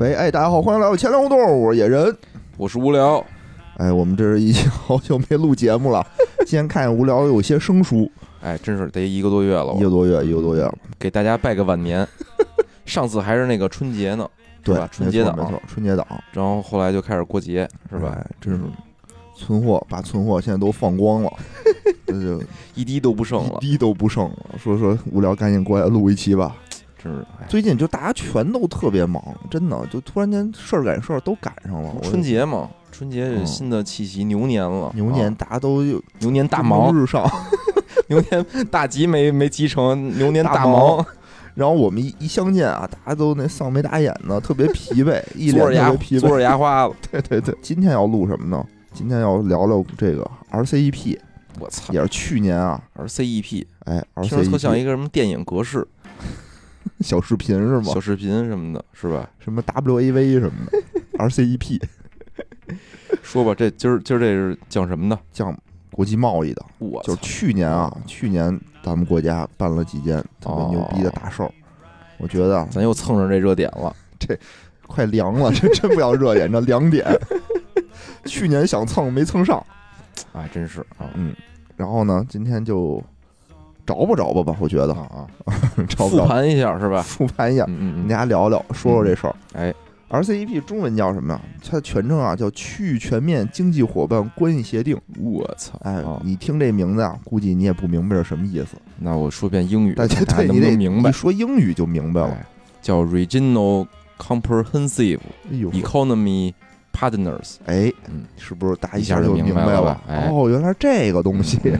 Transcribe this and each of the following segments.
喂，哎，大家好，欢迎来到前粮胡同，我是野人。我是无聊，哎，我们这是已经 好久没录节目了，今天看见无聊有些生疏，哎，真是得一个多月了，一个多月，一个多月了。给大家拜个晚年。上次还是那个春节呢，对吧？春节档没错，春节档然后后来就开始过节，是吧？哎真是存货，把存货现在都放光了，这就一滴都不剩了，一滴都不剩了。说说无聊，赶紧过来录一期吧。真是。哎最近就大家全都特别忙，真的，就突然间事儿赶事儿都赶上了。春节嘛，春节新的气息，牛年了，牛年啊。大家都有牛年大忙，日上，牛年大吉没没集成，牛年大忙。忙，然后我们一一相见啊，大家都那丧眉打眼的，特别疲惫，一脸牙特别疲惫。嘬着牙花子，对对对，今天要录什么呢？今天要聊聊这个 RCEP，我操。也是去年啊，，RCEP 哎听着特像，RCEP 一个什么电影格式、小视频是吗小？视频什么的，是吧？什么 WAV 什么的，RCEP 说吧，这今儿今儿这是讲什么的？讲国际贸易的，我就是去年啊，去年咱们国家办了几件特别牛逼的大事儿，我觉得啊咱又蹭上这热点了。这快凉了，这真不要热点，这凉点。去年想蹭没蹭上，哎，真是啊嗯，然后呢，今天就找吧着吧吧，我觉得啊啊！找不着复盘一下是吧？复盘一下，嗯嗯嗯，跟大家聊聊，说说这事儿。哎，RCEP 中文叫什么呀？它的全称啊叫区域全面经济伙伴关系协定。我操！哎啊，你听这名字啊，估计你也不明白是什么意思。那我说遍英语，但看大家能不能明白一？说英语就明白了。哎，叫 Regional Comprehensive 哎呦，Economy Partners。哎，嗯，是不是大家一下就就明明白了了哎哦，原来这个东西，嗯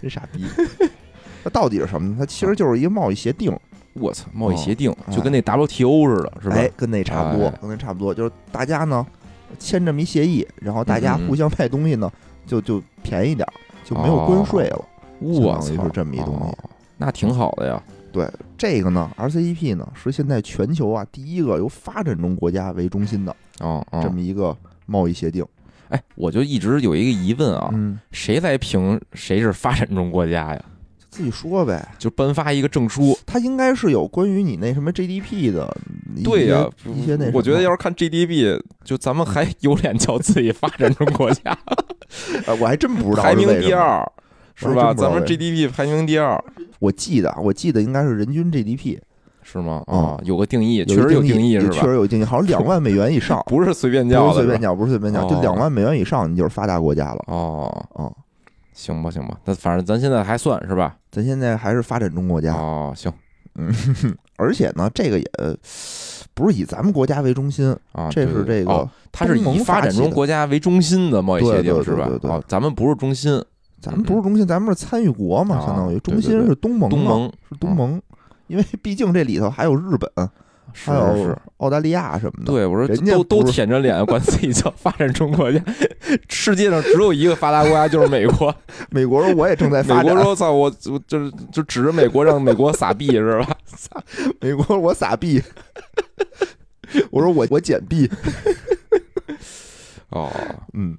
真傻逼。那到底是什么呢？它其实就是一个贸易协定，我操，贸易协定哎就跟那 WTO 似的，是吧？哎，跟那差不多哎，跟那差不多，就是大家呢签这么一协议，然后大家互相卖东西呢，就就便宜点儿，就没有关税了。我操，是这么一东西哦那挺好的呀。对这个呢，RCEP 呢是现在全球啊第一个由发展中国家为中心的哦哦这么一个贸易协定。哎，我就一直有一个疑问啊，嗯，谁来评谁是发展中国家呀？自己说呗。就颁发一个证书。它应该是有关于你那什么 GDP 的，对呀、一些那我觉得要是看 GDP，就咱们还有脸叫自己发展中国家，呃我还真不知道排名。第二，是吧？咱们 GDP 排名第二，我记得啊，我记得应该是人均 GDP，是吗？嗯啊，有个定义，确实有定定义，是吧确？实有定义，好像两万美元以上，不是随便叫的，是随便叫，不是随便叫，就哦两万美元以上，你就是发达国家了哦，哦。行吧，行吧，那反正咱现在还算是吧？咱现在还是发展中国家，哦，行嗯 而且呢，这个也不是以咱们国家为中心，啊，这是这个哦它是以发展中国家为中心的贸易协定，对对对是吧对对？对哦，咱们不是中心，咱们不是中心，咱们是参与国嘛，啊相当于中心是东盟嘛，东盟是东盟，因为毕竟这里头还有日本，是还有是。澳大利亚什么的。对，我说人家都都不是舔着脸管自己叫发展中国家，世界上只有一个发达国家就是美国。美国说我也正在发展，美国说：“操，我我就是就指着美国让美国撒币是吧？美国我撒币，我说我我捡币，哦，嗯。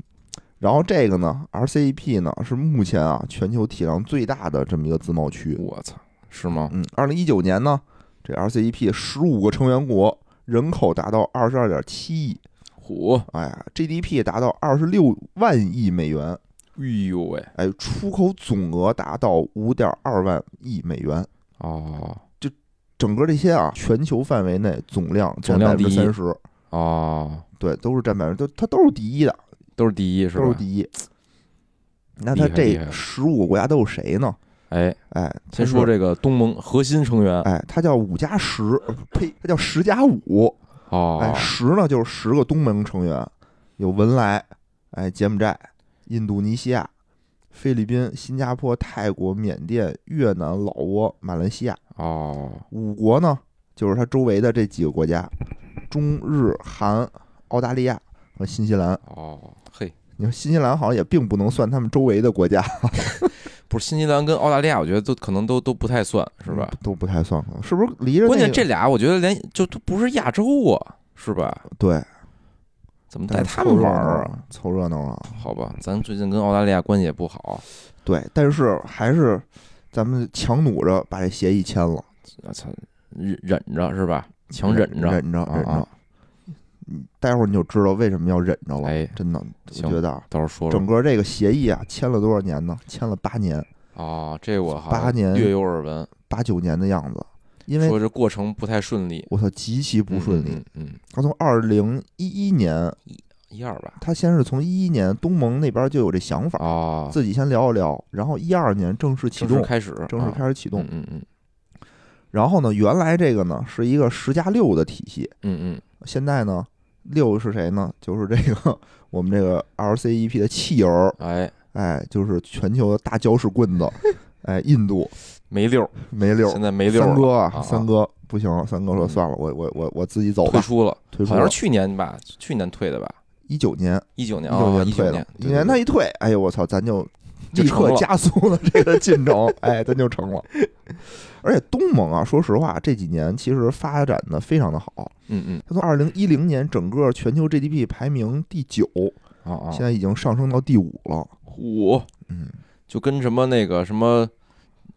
然后这个呢，RCEP 呢是目前啊全球体量最大的这么一个自贸区。我操，是吗？嗯，二零一九年呢，这 RCEP 十五个成员国人口达到二十二点七亿，虎，哎呀，GDP 达到二十六万亿美元，哎呦喂，哎，出口总额达到五点二万亿美元。哦就整个这些啊，全球范围内总量占百分总量第三十，哦，对，都是占百分之，都它都是第一的，都是第一是吧？都是第一。那它这十五个国家都有谁呢？哎，哎，先说这，个东盟核心成员哎，它叫五加十，呃呸，它叫十加五。哦，哎，十呢就是十个东盟成员，有文莱、哎柬埔寨、印度尼西亚、菲律宾、新加坡、泰国、缅甸、越南、老挝、马来西亚。哦，五国呢，就是它周围的这几个国家：中日韩、澳大利亚和新西兰。哦，嘿，你说新西兰好像也并不能算他们周围的国家，不是新西兰跟澳大利亚，我觉得都可能都都不太算是吧？？都不太算，是不是离着、那个？关键这俩我觉得连就都不是亚洲啊，是吧？对，怎么带他们玩儿啊？？凑热闹啊！好吧，咱最近跟澳大利亚关系也不好，对，但是还是咱们强努着把这协议签了。我操，忍忍着是吧？强忍着，忍着，啊忍着待会儿你就知道为什么要忍着了。哎真的，我觉得啊，到时候说整。个这个协议啊，签了多少年呢？签了八年，哦，这我好八年略有耳闻，八九年的样子。因为说这过程不太顺利，我操，极其不顺利。嗯嗯，嗯他从二零一一年，一一二吧。他先是从一一年东盟那边就有这想法，啊，自己先聊一聊，然后一二年正式启动，正式开始，正式开始启动。嗯嗯然后呢，原来这个呢是一个十加六的体系，嗯嗯现在呢六是谁呢？就是这个我们这个 LCEP 的弃儿，嗯，哎，哎，就是全球的大搅屎棍子，哎，印度没溜儿，没溜儿，现在没溜儿，三哥啊，啊三哥不行，三哥说嗯算了，我我我我自己走吧，退出了，退出了好像是。去年吧，去年退的吧，一九年，一九年一九啊，年退的一九年，，他一退，哎呦我操，咱就立刻加速了这个进程，哎，咱就成了。而且东盟啊，说实话，这几年其实发展的非常的好。嗯嗯，它从二零一零年整个全球 GDP 排名第九，啊啊，现在已经上升到第五了。五嗯，就跟什么那个什么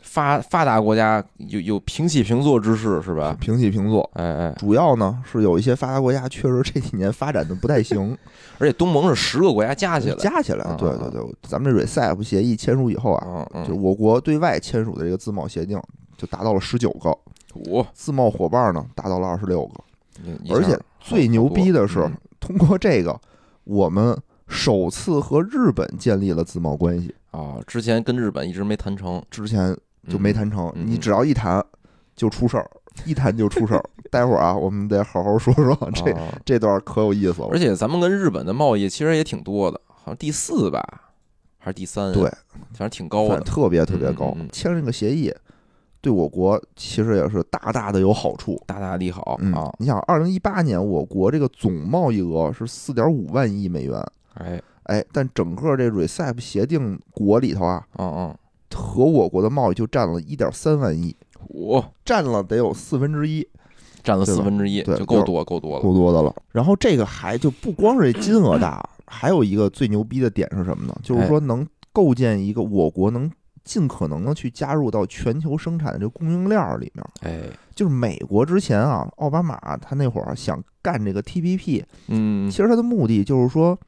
发发达国家有有平起平坐之势是吧？平起平坐。哎哎，主要呢是有一些发达国家确实这几年发展的不太行，而且东盟是十个国家加起来，加起来，啊对对对，咱们这 RCEP 协议签署以后啊，就是我国对外签署的这个自贸协定就达到了十九个，五，自贸伙伴呢达到了二十六个。而且最牛逼的是嗯，通过这个，我们首次和日本建立了自贸关系，啊，之前跟日本一直没谈成，之前就没谈成。你只要一谈，就出事儿，一谈就出事儿。待会儿啊，我们得好好说说这啊这段可有意思了而。且咱们跟日本的贸易其实也挺多的，好像第四吧，还是第三？对，反正挺高的。特别特别高嗯嗯嗯，签了这个协议，对我国其实也是大大的有好处。大大利好嗯啊！，你想，二零一八年我国这个总贸易额是四点五万亿美元，哎，哎，但整个这 RCEP 协定国里头啊，嗯嗯，和我国的贸易就占了一点三万亿，虎占了得有四分之一，占了四分之一，对就够多够多了。够多的了。然后这个还就不光是金额大，还有一个最牛逼的点是什么呢？就是说能构建一个我国能尽可能的去加入到全球生产的这个供应链儿里面。哎，就是美国之前啊，奥巴马他那会儿想干这个 TPP，嗯，其实他的目的就是说。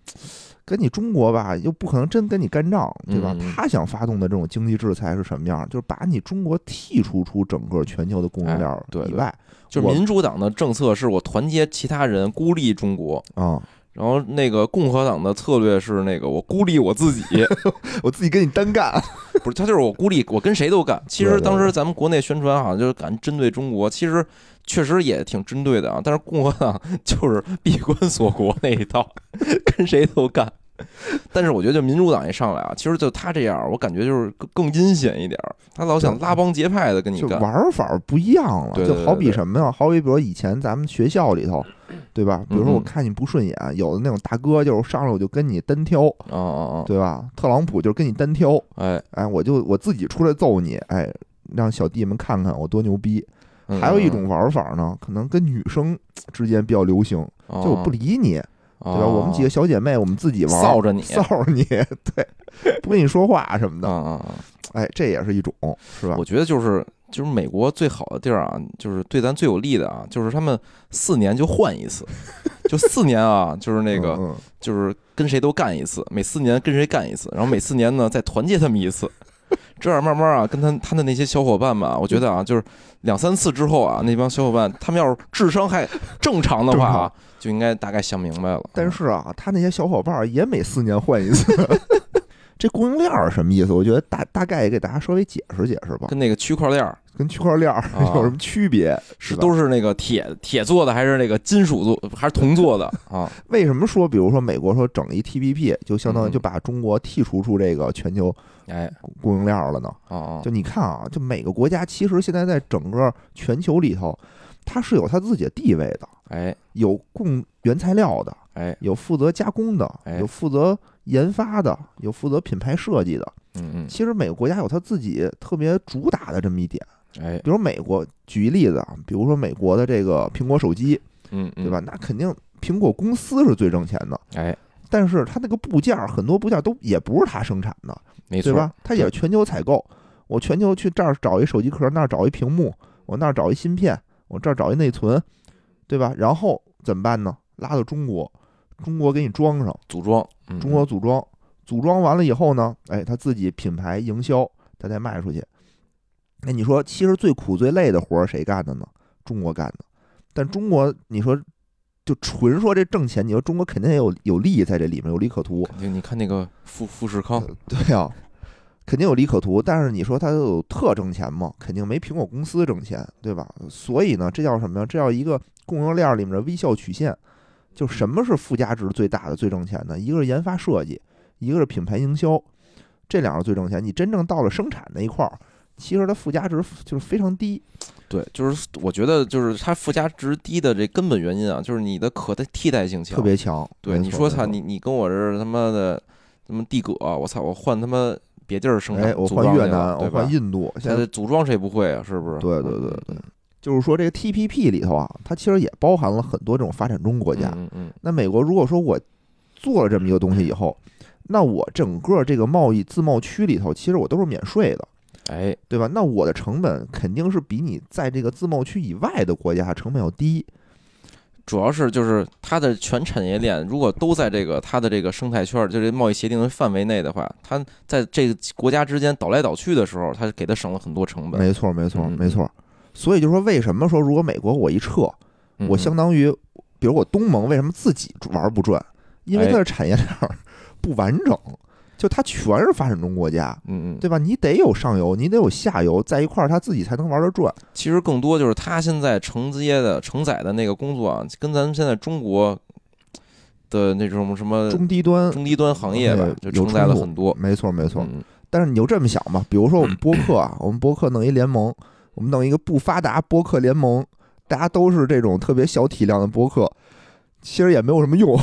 跟你中国吧，又不可能真跟你干仗，对吧？他想发动的这种经济制裁是什么样？就是把你中国剔除出整个全球的供应链儿哎对对以外就是民主党的政策是我团结其他人，孤立中国。啊、然后那个共和党的策略是那个我孤立我自己，我自己跟你单干，不是他就是我孤立，我跟谁都干。其实当时咱们国内宣传好像就是敢针对中国，其实确实也挺针对的啊。但是共和党 就是闭关锁国那一套，跟谁都干。但是我觉得就民主党一上来啊，其实就他这样，我感觉就是更更阴险一点儿，他老想拉帮结派的跟你干。就玩法不一样了。对对就好比什么呀？好比比如以前咱们学校里头，对吧？比如说我看你不顺眼，有的那种大哥就是上来我就跟你单挑，啊啊啊！对吧？特朗普就是跟你单挑，哎，哎，我就我自己出来揍你，哎，让小弟们看看我多牛逼。嗯还有一种玩法呢，可能跟女生之间比较流行，就就我不理你，对对吧？我们几个小姐妹，我们自己玩，臊着你，臊着你，对，不跟你说话什么的！哎，这也是一种，是吧我？觉得就是就是美国最好的地儿啊，就是对咱最有利的啊，就是他们四年就换一次，就四年啊，就是那个嗯就是跟谁都干一次，每四年跟谁干一次，然后每四年呢再团结他们一次，这样慢慢啊，跟他他的那些小伙伴们啊，我觉得啊，就是两三次之后啊，那帮小伙伴他们要是智商还正常的话啊，就应该大概想明白了。但是啊，他那些小伙伴也每四年换一次。这供应链儿什么意思？我觉得大大概也给大家稍微解释解释吧，跟那个区块链儿跟区块链儿啊有什么区别？吧是都是那个铁铁做的，还是那个金属做，还是铜做的 啊？为什么说，比如说美国说整一 TPP，就相当于嗯就把中国剔除出这个全球哎，供应链儿了呢？啊啊，就你看啊，就每个国家其实现在在整个全球里头，它是有它自己的地位的，哎有供原材料的，哎，有负责加工的，哎有负责研发的，有负责品牌设计的。嗯嗯，其实每个国家有他自己特别主打的这么一点。哎，比如美国，举一例子啊，比如说美国的这个苹果手机，对吧？？那肯定苹果公司是最挣钱的，哎，但是它那个部件儿很多部件儿都也不是它生产的，没错对吧？它也是全球采购。我全球去这儿找一手机壳，那儿找一屏幕，我那儿找一芯片，我这儿找一内存，对吧？然后怎么办呢？拉到中国，中国给你装上，组装，嗯中国组装，组装完了以后呢，哎，他自己品牌营销，他再卖出去。那你说，其实最苦最累的活儿谁干的呢？中国干的。但中国，你说就纯说这挣钱，你说中国肯定也有有利在这里面，有利可图。肯定你看那个富富士康，对呀、肯定有利可图。但是你说它有特挣钱吗？肯定没苹果公司挣钱，对吧？所以呢，这叫什么呀？这叫一个供应链里面的微笑曲线。就什么是附加值最大的、最挣钱的？一个是研发设计，一个是品牌营销，这两个最挣钱。你真正到了生产那一块儿，其实它附加值就是非常低。对，就是我觉得就是它附加值低的这根本原因啊，就是你的可替代性强，特别强。对，你说操，错没错你你跟我这儿他妈的什么地葛，我操，我换他妈别地儿生产，哎，我组装去换越南，对吧换印度，现在组装谁不会啊？是不是？对对对嗯对，就是说这个 TPP 里头啊，它其实也包含了很多这种发展中国家。嗯嗯那美国如果说我做了这么一个东西以后，那我整个这个贸易自贸区里头，其实我都是免税的，嗯，哎，对吧？那我的成本肯定是比你在这个自贸区以外的国家成本要低。主要是就是它的全产业链，如果都在这个它的这个生态圈儿，就这贸易协定的范围内的话，它在这个国家之间倒来倒去的时候，它给它省了很多成本。没错，没错，嗯没错。所以就说，为什么说如果美国我一撤，嗯我相当于，比如我东盟为什么自己玩不转？因为它的产业链儿不完整，就它全是发展中国家，嗯嗯，对吧？你得有上游，你得有下游，在一块儿，它自己才能玩得转。其实更多就是它现在承接的承载的那个工作啊，跟咱们现在中国的那种什么中低端，中低端行业吧哎，就承载了很多。没错没错。嗯但是你就这么想吧，比如说我们播客啊，我们播客弄一联盟，我们弄一个不发达播客联盟，大家都是这种特别小体量的播客，其实也没有什么用。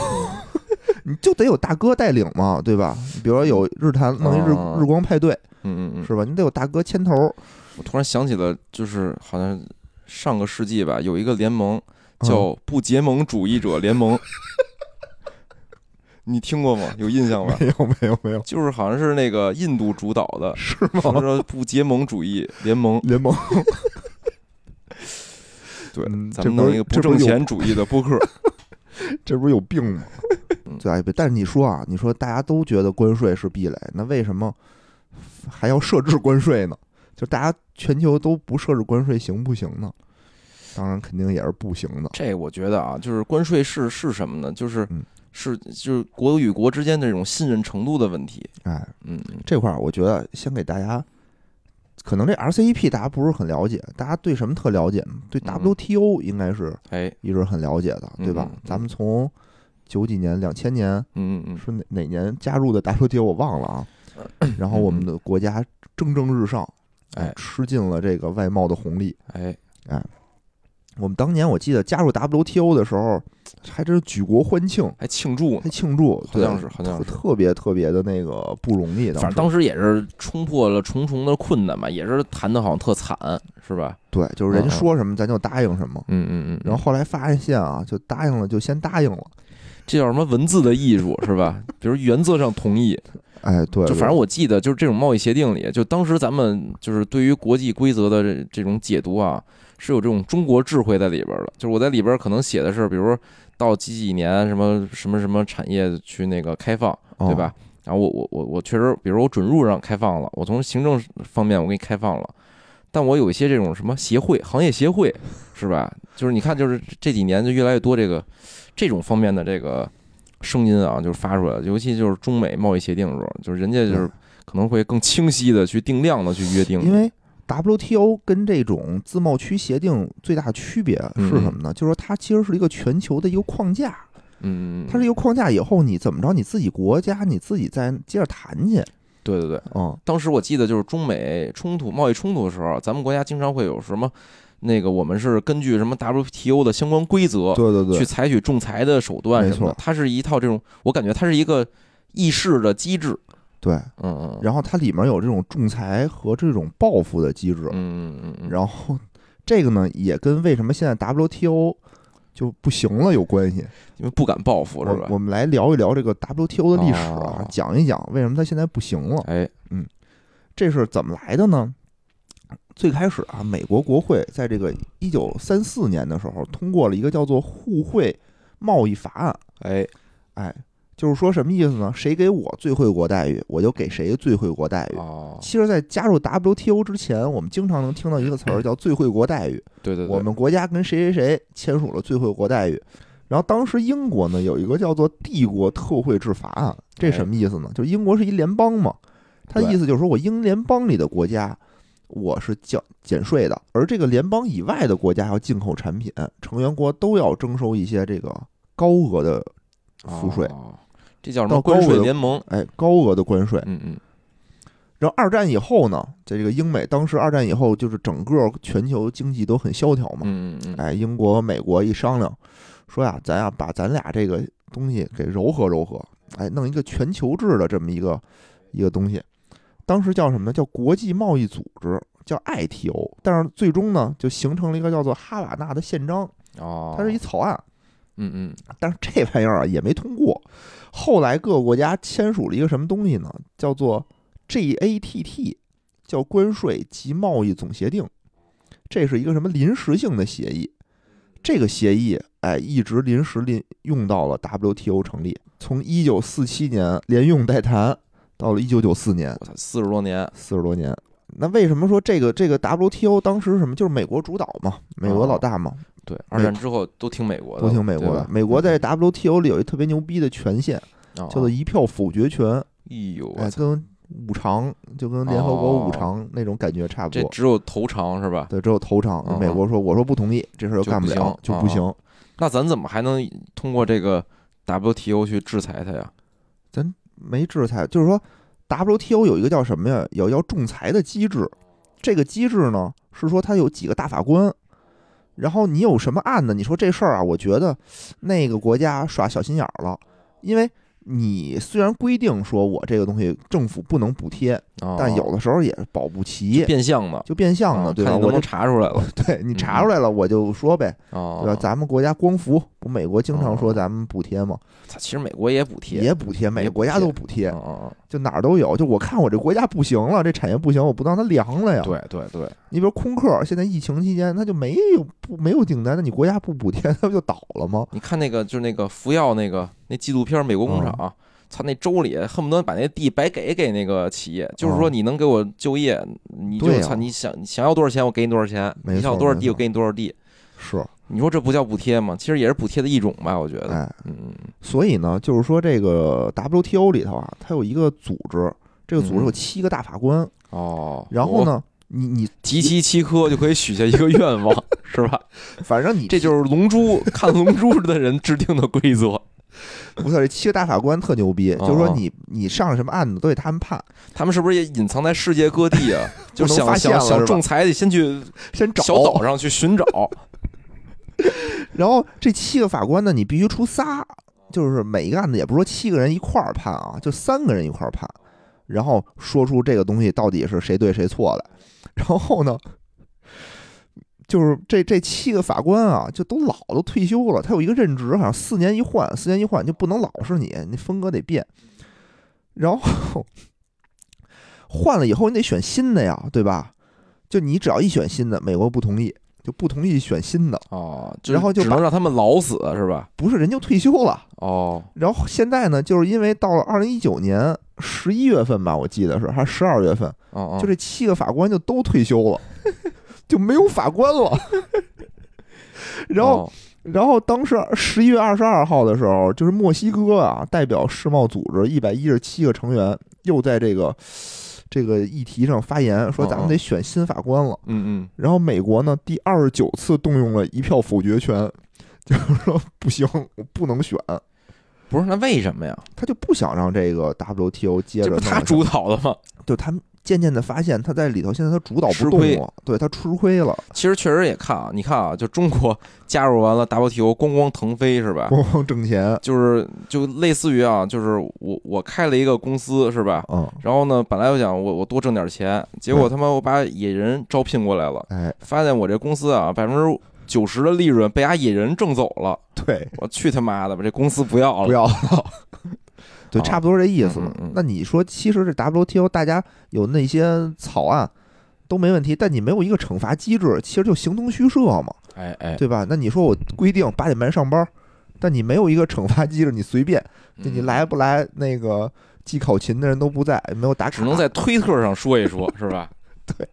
你就得有大哥带领嘛，对吧？比如说有日坛弄一日哦日光派对，嗯嗯嗯，是吧？你得有大哥牵头。我突然想起了，就是好像上个世纪吧，有一个联盟嗯叫不结盟主义者联盟，你听过吗？有印象吧？没有没有没有，就是好像是那个印度主导的，是什么吗？说不结盟主义联盟，联盟对嗯，咱们弄一个不挣钱主义的播客，这不是有病吗嗯？对，但是你说啊，你说大家都觉得关税是壁垒，那为什么还要设置关税呢？就大家全球都不设置关税行不行呢？当然肯定也是不行的。这我觉得啊，就是关税是是什么呢？就是嗯是就是国与国之间这种信任程度的问题。哎，嗯嗯这块儿我觉得先给大家，可能这 RCEP 大家不是很了解，大家对什么特了解呢？对嗯 WTO 应该是哎，一直很了解的，对吧？咱们从九几年、两千年嗯嗯是哪哪年加入的 WTO 我忘了啊。然后我们的国家蒸蒸日上，哎吃尽了这个外贸的红利。哎，哎，我们当年我记得加入 WTO 的时候，还真是举国欢庆，还庆祝还，庆祝，好像是好像是特特别特别的那个不容易。反正当时也是冲破了重重的困难嘛，也是谈的好像特惨，是吧？对，就是人说什么咱就答应什么。嗯嗯嗯，然后后来发现啊，就答应了，就先答应了。这叫什么文字的艺术 是吧？比如原则上同意，哎，对，就反正我记得就是这种贸易协定里，就当时咱们就是对于国际规则的这这种解读啊，是有这种中国智慧在里边的。就是我在里边可能写的是，比如说到几几年什么什么什么产业去那个开放，哦对吧？然后我我我我确实，比如我准入让开放了，我从行政方面我给你开放了，但我有一些这种什么协会、行业协会，是吧？就是你看，就是这几年就越来越多这个这种方面的这个声音啊，就是发出来，尤其就是中美贸易协定的时候，就是人家就是可能会更清晰的去定量的去约定，因为 WTO 跟这种自贸区协定最大区别是什么呢？就是说它其实是一个全球的一个框架，嗯，它是一个框架。以后你怎么着，你自己国家你自己再接着谈去。对对对。嗯，当时我记得就是中美冲突、贸易冲突的时候，咱们国家经常会有什么，那个我们是根据什么 WTO 的相关规则对对对去，采取仲裁的手段没什么的错，它是一套这种，我感觉它是一个议事的机制。对。嗯嗯，然后它里面有这种仲裁和这种报复的机制。嗯嗯嗯嗯，然后这个呢，也跟为什么现在 WTO 就不行了有关系。因为不敢报复是吧？我我们来聊一聊这个 WTO 的历史啊，哦讲一讲为什么它现在不行了。哎，这是怎么来的呢？最开始啊，美国国会在这个一九三四年的时候通过了一个叫做互惠贸易法案。哎哎，就是说什么意思呢？谁给我最惠国待遇，我就给谁最惠国待遇。哦，其实，在加入 WTO 之前，我们经常能听到一个词儿叫“最惠国待遇”。对对对，我们国家跟谁谁谁签署了最惠国待遇。然后当时英国呢有一个叫做“帝国特惠制法案”，这什么意思呢？就是英国是一联邦嘛，它的意思就是说我英联邦里的国家我是降减税的，而这个联邦以外的国家要进口产品，成员国都要征收一些这个高额的赋税，哦这叫什么关税联盟？哎，高额的关税。嗯嗯，然后二战以后呢，在这个英美当时二战以后，就是整个全球经济都很萧条嘛，嗯嗯嗯，哎，英国、美国一商量，说呀，咱呀把咱俩这个东西给柔和柔和，哎，弄一个全球制的这么一个一个东西。当时叫什么呢？叫国际贸易组织，叫 ITO。但是最终呢，就形成了一个叫做哈瓦那的宪章，哦，它是一草案，嗯嗯，但是这玩意儿啊也没通过。后来各个国家签署了一个什么东西呢？叫做 GATT，叫关税及贸易总协定。这是一个什么临时性的协议？这个协议，哎，一直临时临用到了 WTO 成立，从一九四七年连用带谈，到了一九九四年，我操，四十多年，四十多年。那为什么说这个这个 WTO 当时什么？就是美国主导嘛，美国老大嘛，对，二战之后都听美国的，都听美国的。美国在 WTO 里有一特别牛逼的权限，哦叫做一票否决权。哎呦，跟五常就跟联合国哦五常那种感觉差不多。这只有头长是吧？对，只有头长嗯。美国说，我说不同意，这事儿就不了，就不行。那咱怎么还能通过这个 WTO 去制裁他呀？咱没制裁，就是说 WTO 有一个叫什么呀？有要仲裁的机制。这个机制呢，是说它有几个大法官，然后你有什么案子，你说这事儿啊，我觉得那个国家耍小心眼儿了，因为你虽然规定说我这个东西政府不能补贴，哦但有的时候也保不齐，变相的，就变相的，啊对吧？我就查出来了？对你查出来了，我就说呗，哦，对吧？咱们国家光伏不，美国经常说哦咱们补贴吗？其实美国也补贴，也补贴，每个国家都补贴，就哪儿都有。就我看我这国家不行了，这产业不行，我不能让它凉了呀。嗯，，对对对，你比如空客，现在疫情期间它就没有不没有订单，那你国家不补贴，它不就倒了吗？你看那个就是那个福耀那个那纪录片《美国工厂》嗯操那州里恨不得把那地白给给那个企业，就是说嗯你能给我就业，你就操你想你想要多少钱我给你多少钱，你想要多少地我给你多少地，是，你说这不叫补贴吗？其实也是补贴的一种吧，我觉得。哎，嗯嗯所以呢，就是说这个 WTO 里头啊，它有一个组织，这个组织有嗯七个大法官，哦，然后呢，你你集齐七颗就可以许下一个愿望，是吧？反正你这就是龙珠 看龙珠的人制定的规则。不是这七个大法官特牛逼，哦就是说你你上什么案子都得他们判，他们是不是也隐藏在世界各地啊？就想不能发现想想了仲裁，得先去先找小岛上去寻找。然后这七个法官呢，你必须出仨，就是每一个案子也不是说七个人一块儿判啊，就三个人一块儿判，然后说出这个东西到底是谁对谁错的。然后呢，就是这这七个法官啊，就都老都退休了，他有一个任职，好像四年一换，四年一换就不能老是你，你风格得变。然后换了以后，你得选新的呀，对吧？就你只要一选新的，美国不同意，就不同意选新的。哦，然后就把只能让他们老死是吧？不是人就退休了。哦，然后现在呢，就是因为到了二零一九年十一月份吧，我记得是还是十二月份，哦哦，就这七个法官就都退休了，就没有法官了。然后，哦然后当时十一月二十二号的时候，就是墨西哥啊，代表世贸组织一百一十七个成员又在这个这个议题上发言，说咱们得选新法官了。嗯嗯，然后美国呢，第二十九次动用了一票否决权，就是说不行，我不能选。不是，那为什么呀？他就不想让这个 WTO 接着他主导的吗？就他们渐渐的发现他在里头，现在他主导吃亏不动了，对他吃亏了，其实确实也看啊，你看啊，就中国加入完了 WTO，咣咣腾飞是吧？咣咣挣钱，就是就类似于啊，就是我我开了一个公司是吧？嗯，然后呢，本来我想我我多挣点钱，结果他妈我把野人招聘过来了，哎，发现我这公司啊百分之九十的利润被俺野人挣走了，对，我去他妈的吧，这公司不要了。不要了，对，哦差不多这意思嗯嗯嗯。那你说，其实这 WTO 大家有那些草案，都没问题，但你没有一个惩罚机制，其实就形同虚设嘛，哎哎，对吧？那你说我规定八点半上班，但你没有一个惩罚机制，你随便，就你嗯来不来，那个记考勤的人都不在，没有打卡，只能在推特上说一说，是吧？对，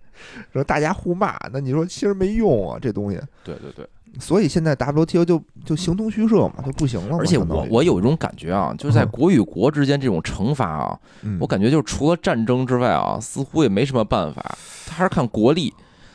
说大家互骂，那你说其实没用啊，这东西。对对对，所以现在 WTO 就就形同虚设嘛，就不行了。而且我我有一种感觉啊，就是在嗯国与国之间这种惩罚啊，嗯我感觉就是除了战争之外啊，似乎也没什么办法，他还是看国力。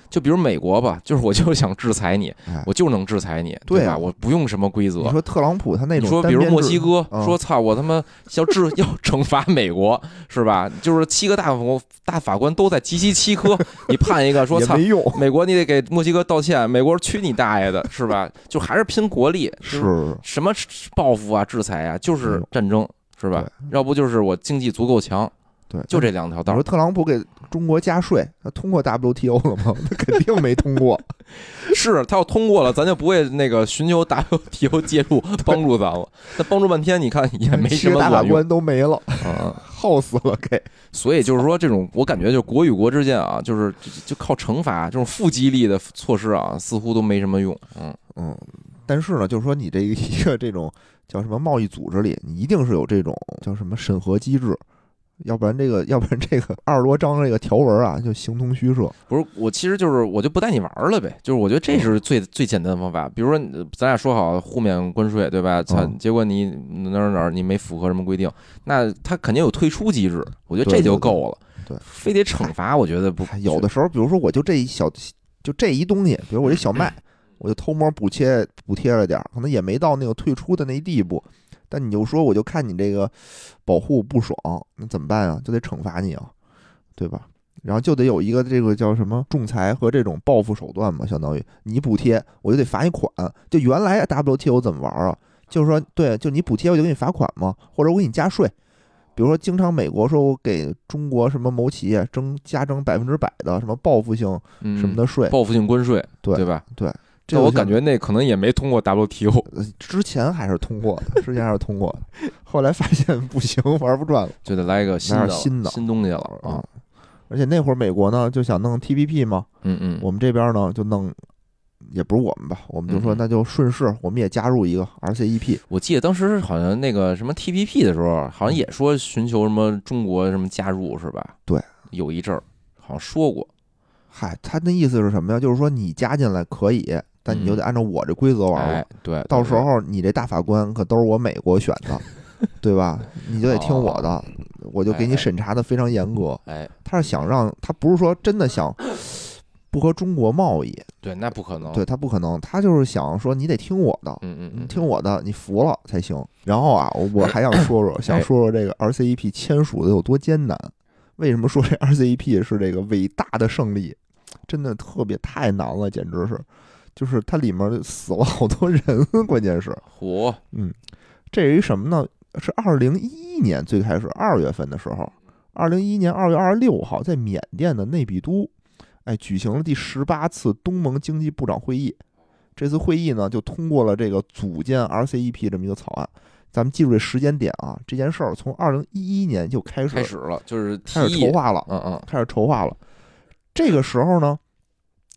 就比如美国吧，就是我就想制裁你，哎我就能制裁你，吧？对啊我不用什么规则你。说特朗普他那种你说，比如制墨西哥嗯说操，我他妈要治 要惩罚美国是吧？就是七个大法大法官都在集齐七颗，你判一个说 操没，用，美国你得给墨西哥道歉，美国去你大爷的，是吧？就还是拼国力，就是什么报复啊、制裁啊，就是战争，是吧？要不就是我经济足够强，对，就这两条道你说。特朗普给中国加税，他通过 WTO 了吗？他肯定没通过。是他要通过了，咱就不会那个寻求 WTO 介入帮助咱了。那帮助半天，你看也没什么大法卵用。官都没了，嗯，耗死了给。所以就是说，这种我感觉就国与国之间啊，就是就就靠惩罚这种负激励的措施啊，似乎都没什么用。嗯，嗯，但是呢，就是说你这一个这种叫什么贸易组织里，你一定是有这种叫什么审核机制，要不然这个要不然这个二十多章这个条文啊就形同虚设。不是，我其实就是我就不带你玩儿了呗，就是我觉得这是最最简单的方法。比如说，咱俩说好互免关税，对吧？操，嗯结果你哪儿哪儿你没符合什么规定，那他肯定有退出机制，我觉得这就够了。对非得惩罚，我觉得不哎有的时候，比如说我就这一小就这一东西，比如我这小麦，我就偷摸补贴补贴了点儿，可能也没到那个退出的那一地步。但你就说，我就看你这个保护不爽，那怎么办啊？就得惩罚你啊，对吧？然后就得有一个这个叫什么仲裁和这种报复手段嘛，相当于你补贴，我就得罚你款。就原来 WTO 怎么玩啊？就是说，对，就你补贴我就给你罚款嘛，或者我给你加税。比如说，经常美国说我给中国什么某企业征加征百分之百的什么报复性嗯什么的税，报复性关税，对对吧？对，这我感觉那可能也没通过 WTO，呃之前还是通过的，之前还是通过的，后来发现不行，玩不转了。就得来一个新的新的新东西了啊啊。而且那会儿美国呢就想弄 TPP 嘛，嗯嗯，我们这边呢就弄，也不是我们吧，我们就说那就顺势，我们也加入一个 RCEP。我记得当时好像那个什么 TPP 的时候，好像也说寻求什么中国什么加入是吧？对，有一阵儿好像说过。嗨，他那意思是什么呀？就是说你加进来可以，但你就得按照我这规则玩了。嗯哎，对，到时候你这大法官可都是我美国选的，对吧？你就得听我的，我就给你审查的非常严格。哎，他是想让他不是说真的想 不和中国贸易，对，那不可能。对他不可能，他就是想说你得听我的，嗯嗯嗯，听我的，你服了才行。然后啊，我我还想说说，想说说这个 RCEP 签署的有多艰难。为什么说这 RCEP 是这个伟大的胜利？真的特别太难了，简直是，就是它里面死了好多人，关键是。嚯，这是一什么呢？是二零一一年最开始二月份的时候，二零一一年二月二十六号，在缅甸的内比都，哎，举行了第十八次东盟经济部长会议。这次会议呢，就通过了这个组建 RCEP 这么一个草案。咱们记住这时间点啊，这件事儿从二零一一年就开始开始了，就是开始筹划了，嗯嗯，开始筹划了。这个时候呢，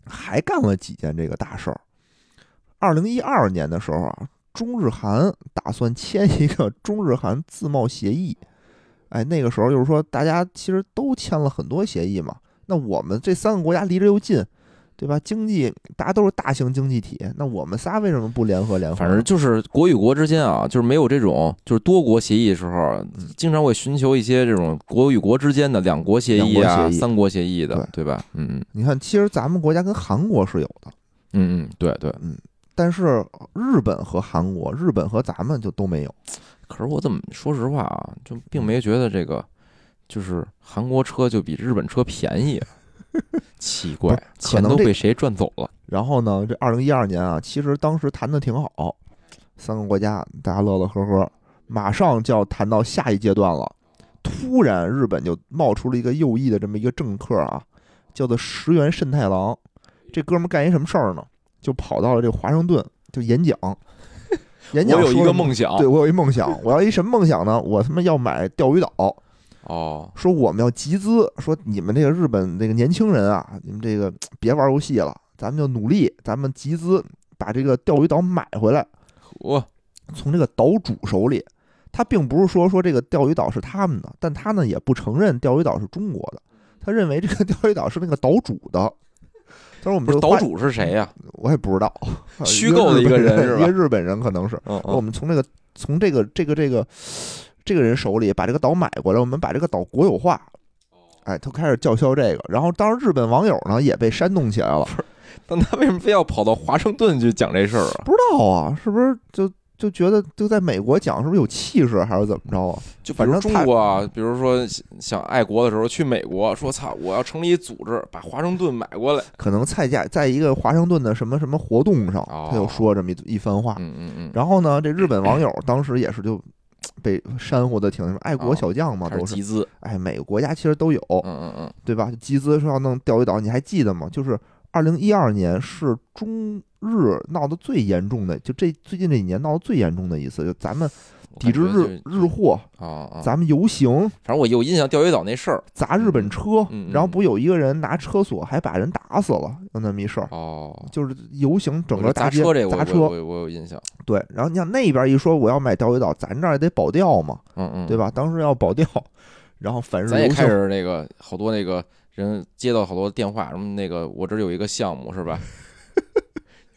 还干了几件这个大事儿。二零一二年的时候啊，中日韩打算签一个 中日韩自贸协议。哎，那个时候就是说，大家其实都签了很多协议嘛。那我们这三个国家离着又近，对吧？经济大家都是大型经济体，那我们仨为什么不联合联合？反正就是国与国之间啊，就是没有这种就是多国协议的时候，经常会寻求一些这种国与国之间的两国协议啊、国议三国协议的，对吧？嗯嗯你看，其实咱们国家跟韩国是有的，嗯嗯，对对。嗯但是日本和韩国，日本和咱们就都没有。可是我怎么说实话啊，就并没觉得这个就是韩国车就比日本车便宜啊，奇怪，可钱能都被谁赚走了？然后呢，这二零一二年啊，其实当时谈的挺好，三个国家大家乐乐呵呵，马上就要谈到下一阶段了。突然，日本就冒出了一个右翼的这么一个政客啊，叫做石原慎太郎。这哥们儿干一什么事儿呢？就跑到了这个华盛顿就演讲。演讲我有一说什么个梦想，对我有一梦想，我要一什么梦想呢？我他妈要买钓鱼岛。哦，说我们要集资，说你们这个日本这个年轻人啊，你们这个 别玩游戏了，咱们就努力，咱们集资把这个钓鱼岛买回来，我从这个岛主手里。他并不是说说这个钓鱼岛是他们的，但他呢也不承认钓鱼岛是中国的，他认为这个钓鱼岛是那个岛主的。他说：“我们岛主是谁呀？我也不知道，虚构的一个人一个日本人可能是。嗯我嗯，们从这个从这个这个这个这个人手里把这个岛买过来，我们把这个岛国有化。哎，他开始叫嚣这个，然后当时日本网友呢也被煽动起来了。但他为什么非要跑到华盛顿去讲这事儿啊？不知道啊，是不是就就觉得就在美国讲是不是有气势，还是怎么着啊？就反正中国啊，比如说想爱国的时候去美国，说操，我要成立一组织，把华盛顿买过来。可能蔡家在一个华盛顿的什么什么活动上，哦他就说这么一一番话。嗯嗯嗯，然后呢，这日本网友当时也是就 被煽乎的挺什么爱国小将嘛，都是。集资。哎，每个国家其实都有，嗯嗯嗯，对吧？集资说要弄钓鱼岛，你还记得吗？就是二零一二年是中日闹得最严重的，就这最近这几年闹得最严重的一次，就咱们我抵制日日货，啊啊，咱们游行反正我有印象钓鱼岛那事儿。砸日本车，然后不有一个人拿车锁还把人打死了，有那么一事儿。哦，就是游行整个大街砸车这砸车，我有印象。对，然后你像那边一说我要买钓鱼岛，咱这儿也得保钓嘛，嗯嗯，对？吧？当时要保钓，然后反日咱也开，始那个好多那个人接到好多电话，什么那个我这儿有一个项目是吧？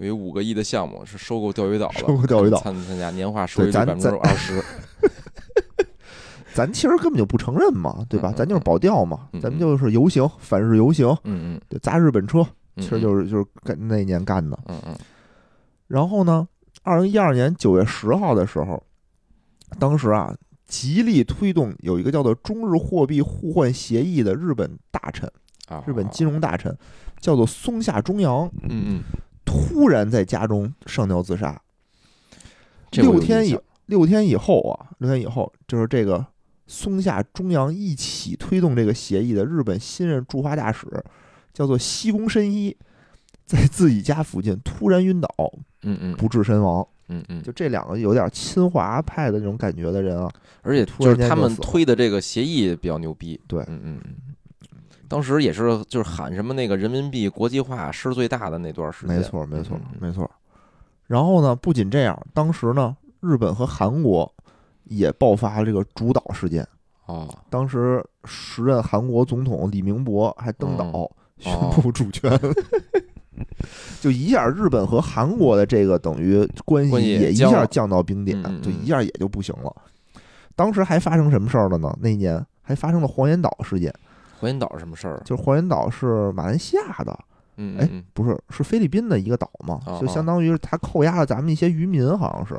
有一五个亿的项目是收购钓鱼岛了，收购钓鱼岛参参加年化收益百分之二十。咱其实根本就不承认嘛，对吧？咱就是保钓嘛，嗯咱们就是游行，反日游行，嗯嗯。对，砸日本车，嗯，其实就是就是干那年干的。嗯嗯。然后呢，二零一二年九月十号的时候，当时啊，极力推动有一个叫做中日货币互换协议的日本大臣，啊，日本金融大臣，叫做松下中洋，嗯嗯，突然在家中上吊自杀。六天以六天以后啊，六天以后，就是这个松下中洋一起推动这个协议的日本新任驻华大使，叫做西宫伸一，在自己家附近突然晕倒，嗯嗯不治身亡。嗯嗯，就这两个有点侵华派的那种感觉的人啊，而且突就是他们推的这个协议比较牛逼。对嗯嗯嗯。当时也是就是喊什么那个人民币国际化是最大的那段时间，没错，没错没错。然后呢，不仅这样，当时呢，日本和韩国也爆发了这个主岛事件。哦，当时时任韩国总统李明博还登岛哦。宣布主权，就一下日本和韩国的这个等于关关系系也一下降到冰点就嗯一下也就不行了。当时还发生什么事儿了呢？那年还发生了黄岩岛事件，黄岩岛是什么事儿？就是黄岩岛是马来西亚的，嗯，哎嗯不是是菲律宾的一个岛嘛哦，就相当于是他扣押了咱们一些渔民，好像是。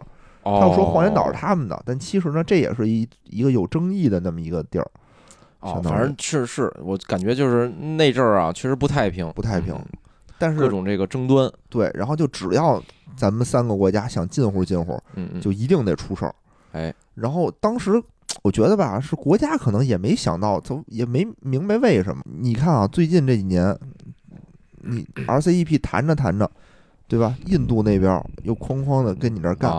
哦，他又说黄岩岛是他们的，但其实呢，这也是一一个有争议的那么一个地儿，反正是是我感觉就是那阵儿啊，确实不太平，不太平嗯但是各种这个争端，对，然后就只要咱们三个国家想近乎近乎，嗯嗯，就一定得出事儿。哎，然后当时我觉得吧，是国家可能也没想到，就也没明白为什么。你看啊，最近这几年，你 RCEP 谈着谈着，对吧？印度那边又哐哐的跟你这儿干，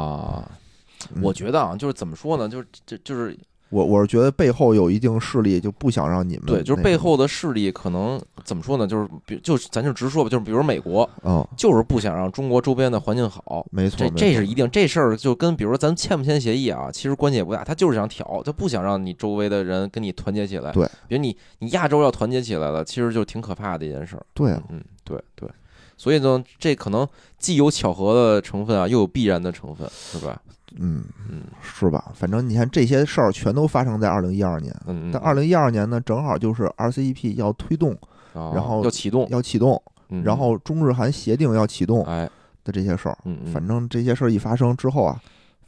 我觉得啊，就是怎么说呢，就是这就是我我是觉得背后有一定势力，就不想让你们对，就是背后的势力可能怎么说呢？就是比就咱就直说吧，就是比如美国，嗯，就是不想让中国周边的环境好。没错，这这是一定，这事儿就跟比如说咱签不签协议啊，其实关系也不大，他就是想挑，他不想让你周围的人跟你团结起来。对，比如你你亚洲要团结起来了，其实就挺可怕的一件事儿。对啊，嗯，对对，所以呢，这可能既有巧合的成分啊，又有必然的成分，是吧？嗯，嗯是吧？反正你看这些事儿全都发生在二零一二年。嗯，但二零一二年呢，正好就是 RCEP 要推动、然然后要启动，要启动，嗯然后中日韩协定要启动哎，的这些事儿。嗯嗯，反正这些事儿一发生之后啊，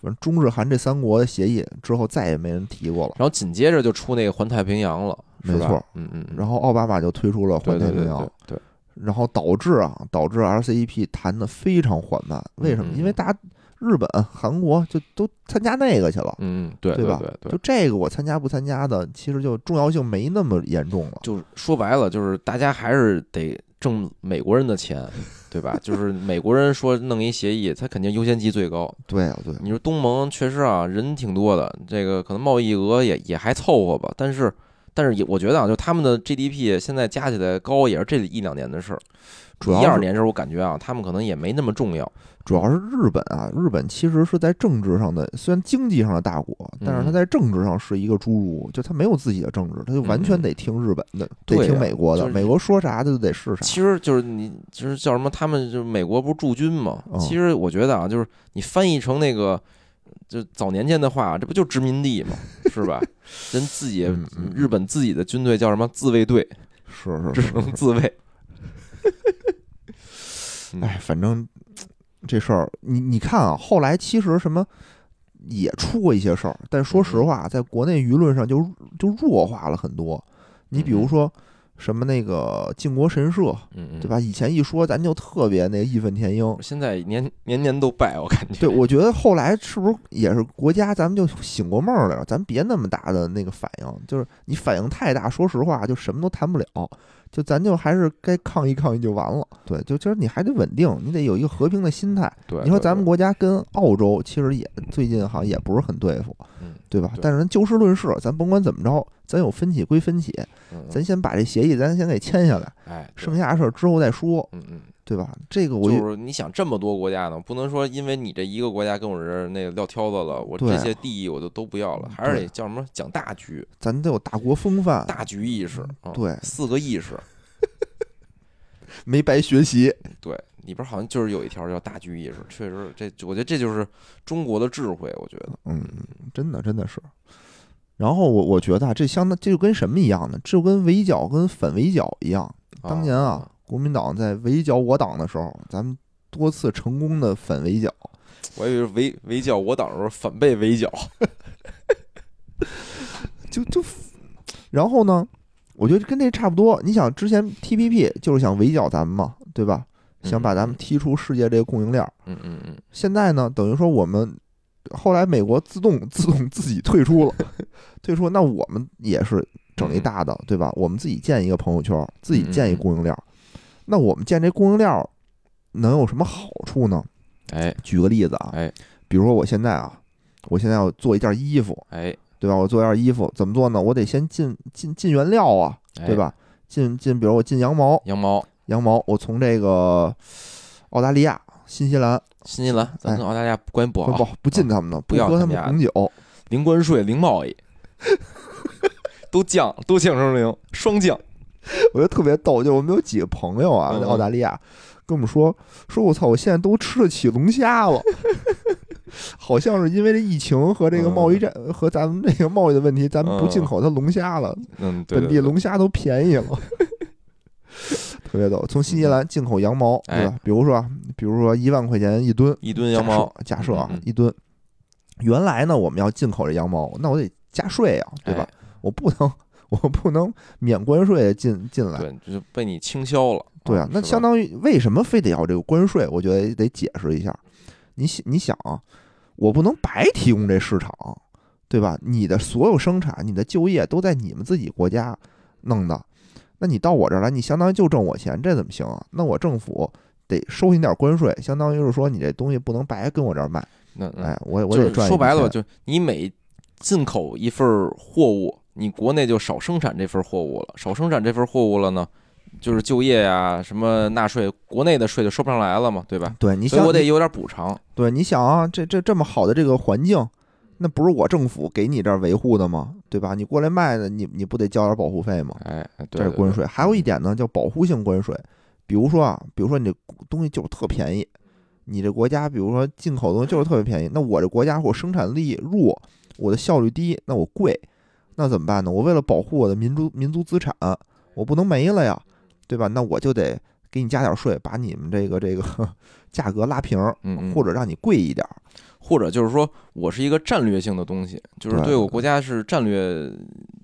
反正中日韩这三国的协议之后再也没人提过了。然后紧接着就出那个环太平洋了，没错，嗯嗯，嗯然后奥巴马就推出了环太平洋对，对，然后导致啊，导致 RCEP 谈的非常缓慢。为什么？嗯因为大家日本、韩国就都参加那个去了。嗯嗯，对对吧对对就这个我参加不参加的，其实就重要性没那么严重了。就是说白了，就是大家还是得挣美国人的钱，对吧？就是美国人说弄一协议，他肯定优先级最高。对啊，对，你说东盟确实啊，人挺多的，这个可能贸易额也也还凑合吧，但是但是也我觉得啊，就他们的 GDP 现在加起来高也是这一两年的事儿。主要一二年时候，我感觉啊，他们可能也没那么重要。主要是日本啊，日本其实是在政治上的，虽然经济上的大国，但是它嗯在政治上是一个侏儒，就它没有自己的政治，它就完全得听日本的，嗯对得听啊美国的，就是美国说啥它就得是啥。其实就是你就是叫什么，他们就是美国不是驻军嘛？嗯其实我觉得啊，就是你翻译成那个就早年间的话，这不就殖民地嘛，是吧？人自己嗯嗯日本自己的军队叫什么自卫队，是是只是，能自卫。嗯哎，反正这事儿，你你看啊，后来其实什么也出过一些事儿，但说实话，在国内舆论上就就弱化了很多。你比如说什么那个靖国神社，嗯嗯，对？吧？以前一说咱就特别那个义愤填膺。现在年年年都拜，我感觉。对，我觉得后来是不是也是国家，咱们就醒过闷儿来了，咱别那么大的那个反应，就是你反应太大，说实话就什么都谈不了，就咱就还是该抗议抗议就完了。对，就其实你还得稳定，你得有一个和平的心态。对，你说咱们国家跟澳洲其实也最近好像也不是很对付，嗯对吧？但是咱就事论事，咱甭管怎么着，咱有分歧归分歧，嗯咱先把这协议咱先给签下来，哎，剩下的事儿之后再说，嗯嗯，对吧？这个我就是你想这么多国家呢，不能说因为你这一个国家跟我这儿那个撂挑子了，我这些地我就都不要了，还是得叫什么讲大局、咱得有大国风范，大局意识。嗯对四个意识，没白学习。对里边好像就是有一条叫大局意识，确实这我觉得这就是中国的智慧，我觉得。嗯，真的真的是。然后我我觉得啊，这相当这就跟什么一样呢？这就跟围剿跟反围剿一样。当年啊，国民党在围剿我党的时候，咱们多次成功的反围剿。我以为是围围剿我党的时候反被围剿。就就，然后呢，我觉得跟这差不多。你想，之前 TPP 就是想围剿咱们嘛，对吧？想把咱们踢出世界这个供应链儿。嗯嗯嗯，现在呢，等于说我们后来美国自动自动自己 退出了，退出，那我们也是整一大的，对吧？我们自己建一个朋友圈，自己建一供应链儿。那我们建这供应链儿能有什么好处呢？哎举个例子啊，哎比如说我现在啊，我现在要做一件衣服，哎，对吧？我做一件衣服怎么做呢？我得先进进进原料啊，哎对？吧？进进，比如我进羊毛，羊毛，羊毛我从这个澳大利亚、新西兰新西兰，咱跟澳大利亚关系不不好，不不进他们的，不要喝他们红酒。零关税、零贸易，都降，都降成零，双降。我觉得特别逗，就我们有几个朋友啊，嗯在澳大利亚跟我们说说，我操，我现在都吃得起龙虾了。好像是因为这疫情和这个贸易战和咱们这个贸易的问题，咱们不进口它龙虾了，嗯，对本地龙虾都便宜了，特别逗。从新西兰进口羊毛，哎对吧？比如说啊，比如说一万块钱一吨一吨羊毛，假设一吨。原来呢，我们要进口这羊毛，那我得加税啊，对吧？哎？我不能，我不能免关税进进来。对，就是被你倾销了。对啊，那相当当于为什么非得要这个关税？我觉得得解释一下。你想，你想啊，我不能白提供这市场，对吧？你的所有生产、你的就业都在你们自己国家弄的，那你到我这儿来，你相当于就挣我钱，这怎么行啊？那我政府得收你点关税，相当于是说你这东西不能白跟我这儿卖，那那哎，我我就赚说白了就你每进口一份儿货物，你国内就少生产这份货物了，少生产这份货物了呢，就是就业呀、什么纳税，国内的税就收不上来了嘛，对吧？对，你想我得有点补偿。对，你想啊，这这这么好的这个环境，那不是我政府给你这儿维护的吗？对吧？你过来卖的，你你不得交点保护费吗？哎，对对对这是关税。还有一点呢，叫保护性关税。比如说啊，比如说你这东西就是特便宜，你这国家比如说进口东西就是特别便宜，那我这国家我生产力弱，我的效率低，那我贵，那怎么办呢？我为了保护我的民族民族资产，我不能没了呀，对吧？那我就得给你加点税，把你们这个这个 价格拉平儿，嗯嗯，或者让你贵一点儿。或者就是说我是一个战略性的东西，就是对对我国家是战略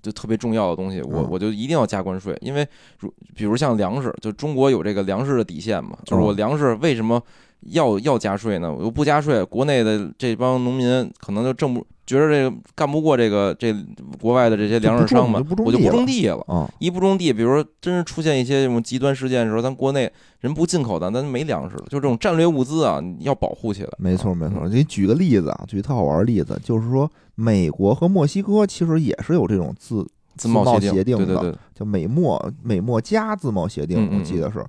就特别重要的东西，我嗯我就一定要加关税，因为如比如像粮食，就中国有这个粮食的底线嘛，就是我嗯粮食为什么要要加税呢？我又不加税，国内的这帮农民可能就挣不觉得这个干不过这个这国外的这些粮食商们，我就不种种地了。啊、一不种地，比如说真是出现一些这种极端事件的时候，咱国内人不进口的，咱没粮食了。就这种战略物资啊，你要保护起来。没错没错。嗯给你举个例子啊，举个特好玩的例子，就是说美国和墨西哥其实也是有这种自自贸贸协定的，对对对，叫美墨美墨加自贸协定，我记得是。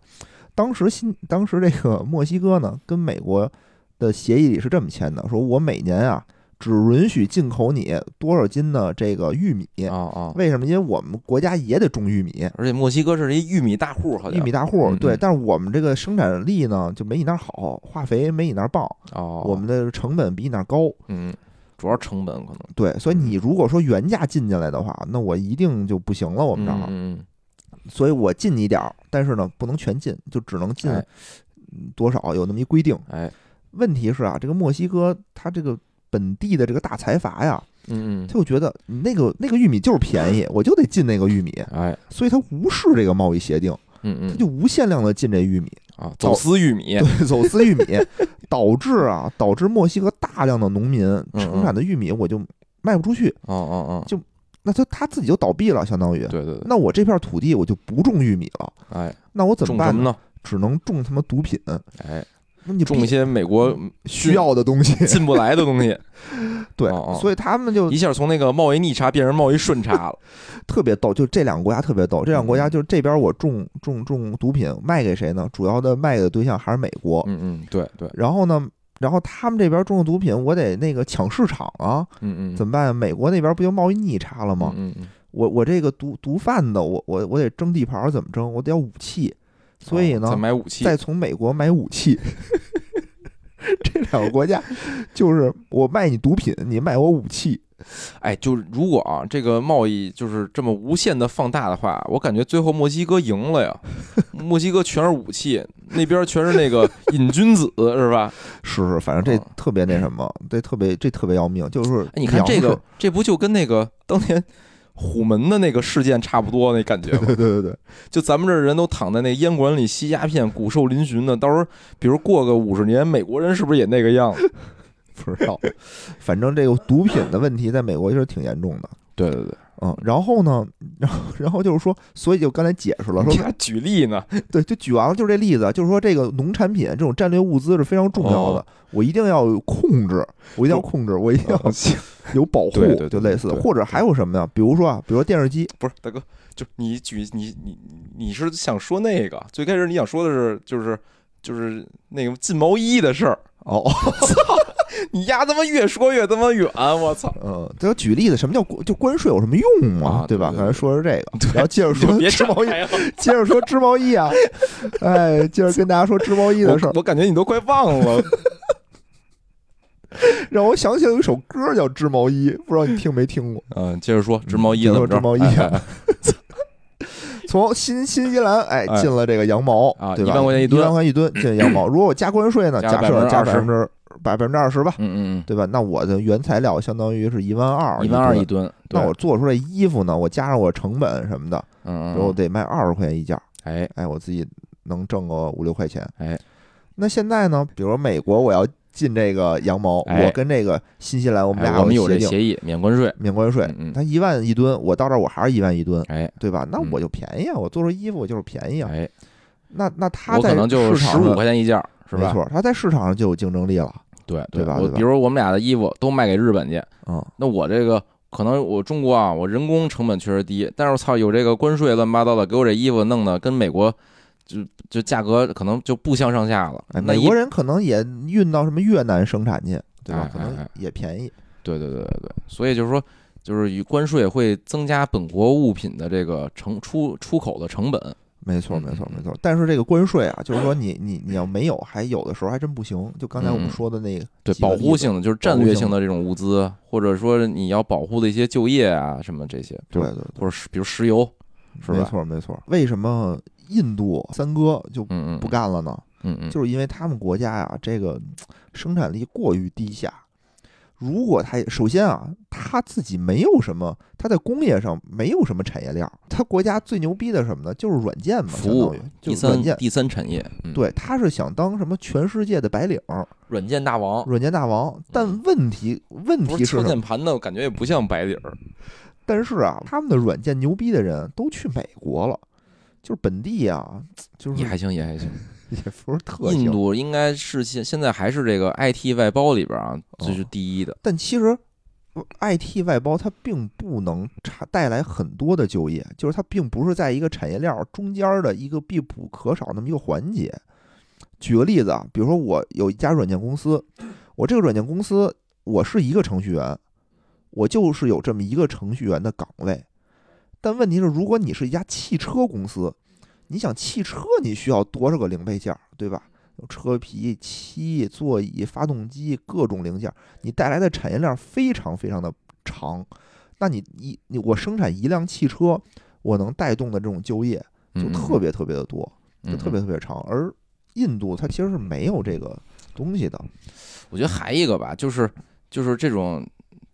当时新当时这个墨西哥呢，跟美国的协议里是这么签的，说我每年啊只允许进口你多少斤的这个玉米。啊啊！为什么？因为我们国家也得种玉米，而且墨西哥是一玉米大户，好像玉米大户，对。但是我们这个生产力呢，就没你那儿好，化肥没你那儿棒，哦，我们的成本比你那儿高。嗯，主要成本可能对，所以你如果说原价进进来的话，那我一定就不行了。我我们这儿，嗯所以我进你点儿，但是呢，不能全进，就只能进多少，有那么一规定。哎问题是啊，这个墨西哥它这个本地的这个大财阀呀，嗯嗯。他就觉得那个那个玉米就是便宜，我就得进那个玉米，哎。所以他无视这个贸易协定，嗯嗯。他就无限量的进这玉米，啊，走私玉米，对，走私玉米，导致啊，导致墨西哥大量的农民嗯生产的玉米我就卖不出去，哦哦哦，那他他自己就倒闭了，相当于。对对对，那我这片土地我就不种玉米了，哎，那我怎么办？呢？只能种他妈毒品，哎，种一些美国需要的东西。进不来的东西，对所以他们就一下从那个贸易逆差变成贸易顺差了。特别逗，就这两个国家特别逗。这两个国家嗯就是这边我种种种毒品卖给谁呢？主要的卖的对象还是美国。嗯嗯，对对，然后呢，然后他们这边种的毒品，我得那个抢市场啊，嗯嗯，怎么办？美国那边不就贸易逆差了吗？嗯嗯，我我这个毒毒贩子，我我我得争地盘儿，怎么争？我得要武器，所以呢哦再，买武器，再从美国买武器。这两个国家就是我卖你毒品，你卖我武器。哎，就是如果啊，这个贸易就是这么无限的放大的话，我感觉最后墨西哥赢了呀。墨西哥全是武器，那边全是那个瘾君子，是吧？是是，反正这嗯特别那什么，这特别这特别要命，就是哎，你看这个，这不就跟那个当年虎门的那个事件差不多那感觉？对对对对，就咱们这儿人都躺在那烟馆里吸鸦片，骨瘦嶙峋的，到时候比如过个五十年，美国人是不是也那个样子？不知道，反正这个毒品的问题在美国就是挺严重的。对对对，嗯，然后呢，然后然后就是说，所以就刚才解释了，说你还举例呢？对，就举完了，就是这例子，就是说这个农产品这种战略物资是非常重要的，哦我一定要有控制，我一定要控制，我一定要有保护，对对对就类似的，或者还有什么呀？比如说啊，比如说电视机，不是大哥，就你举你你你是想说那个？最开始你想说的是就是就是那个禁毛衣的事儿。哦，你丫他妈越说越他妈远，我操！嗯，这个举例子，什么叫关就关税有什么用嘛？啊对吧刚才说的是这个，然后接着说织毛衣，接着说织毛衣啊，哎，接着跟大家说织毛衣的事儿我，感觉你都快忘了。让我想起了有一首歌叫《织毛衣》，不知道你听没听过？嗯，接着说织毛衣接着怎么着？说织毛衣哎哎从新新西兰哎哎进了这个羊毛啊对吧？一万块钱一吨一万块钱一吨进羊毛。如果我加关税呢？加假设加百分20%之百分之二十吧，嗯嗯对吧？那我的原材料相当于是一万二，嗯，一万二一吨。那我做出来衣服呢？我加上我成本什么的，嗯嗯，我得卖二十块钱一件儿，哎哎，我自己能挣个五六块钱。哎，那现在呢？比如美国我要进这个羊毛，哎我跟这个新西兰我们俩哎我们有这协议，免关税。免关税嗯，嗯它一万一吨，我到这儿我还是一万一吨，哎对吧？那嗯我就便宜啊，我做出衣服我就是便宜啊。哎，那那他我在可能就十五块钱一件儿，是吧？没错，他在市场上就有竞争力了。对对吧我比如我们俩的衣服都卖给日本去，嗯，那我这个可能我中国啊，我人工成本确实低，但是我操有这个关税乱七八糟的，给我这衣服弄的跟美国就就价格可能就不相上下了。哎，美国人可能也运到什么越南生产去，对吧哎？可能也便宜。对对对对对，所以就是说，就是与关税会增加本国物品的这个成出出口的成本。没错，嗯没错，嗯没错。但是这个关税啊，就是说你你你要没有，还有的时候还真不行。就刚才我们嗯说的那个对保护性的，就是战略性的这种物资，或者说你要保护的一些就业啊什么这些，就是对对对，或者是比如石油，是吧？没错没错。为什么印度三哥就不干了呢？嗯嗯，就是因为他们国家呀，这个生产力过于低下。如果他首先啊，他自己没有什么，他在工业上没有什么产业链儿。他国家最牛逼的什么呢？就是软件嘛，服务就软件。三第三产业，嗯，对，他是想当什么全世界的白领儿、软件大王。软件大王。但问题问题是键盘的，我感觉也不像白领儿。但是啊，他们的软件牛逼的人都去美国了，就是本地啊，就是也还行，也还行。也不是特行。印度应该是现现在还是这个 IT 外包里边啊，这是第一的。但其实 IT 外包它并不能产带来很多的就业，就是它并不是在一个产业链儿中间儿的一个必不可少那么一个环节。举个例子啊，比如说我有一家软件公司，我这个软件公司我是一个程序员，我就是有这么一个程序员的岗位。但问题是，如果你是一家汽车公司，你想汽车你需要多少个零配件儿，对吧？有车皮、漆、座椅、发动机各种零件儿，你带来的产业链非常非常的长。那你一你我生产一辆汽车，我能带动的这种就业就特别特别的多，嗯就特别特别长。而印度它其实是没有这个东西的，我觉得还一个吧，就是就是这种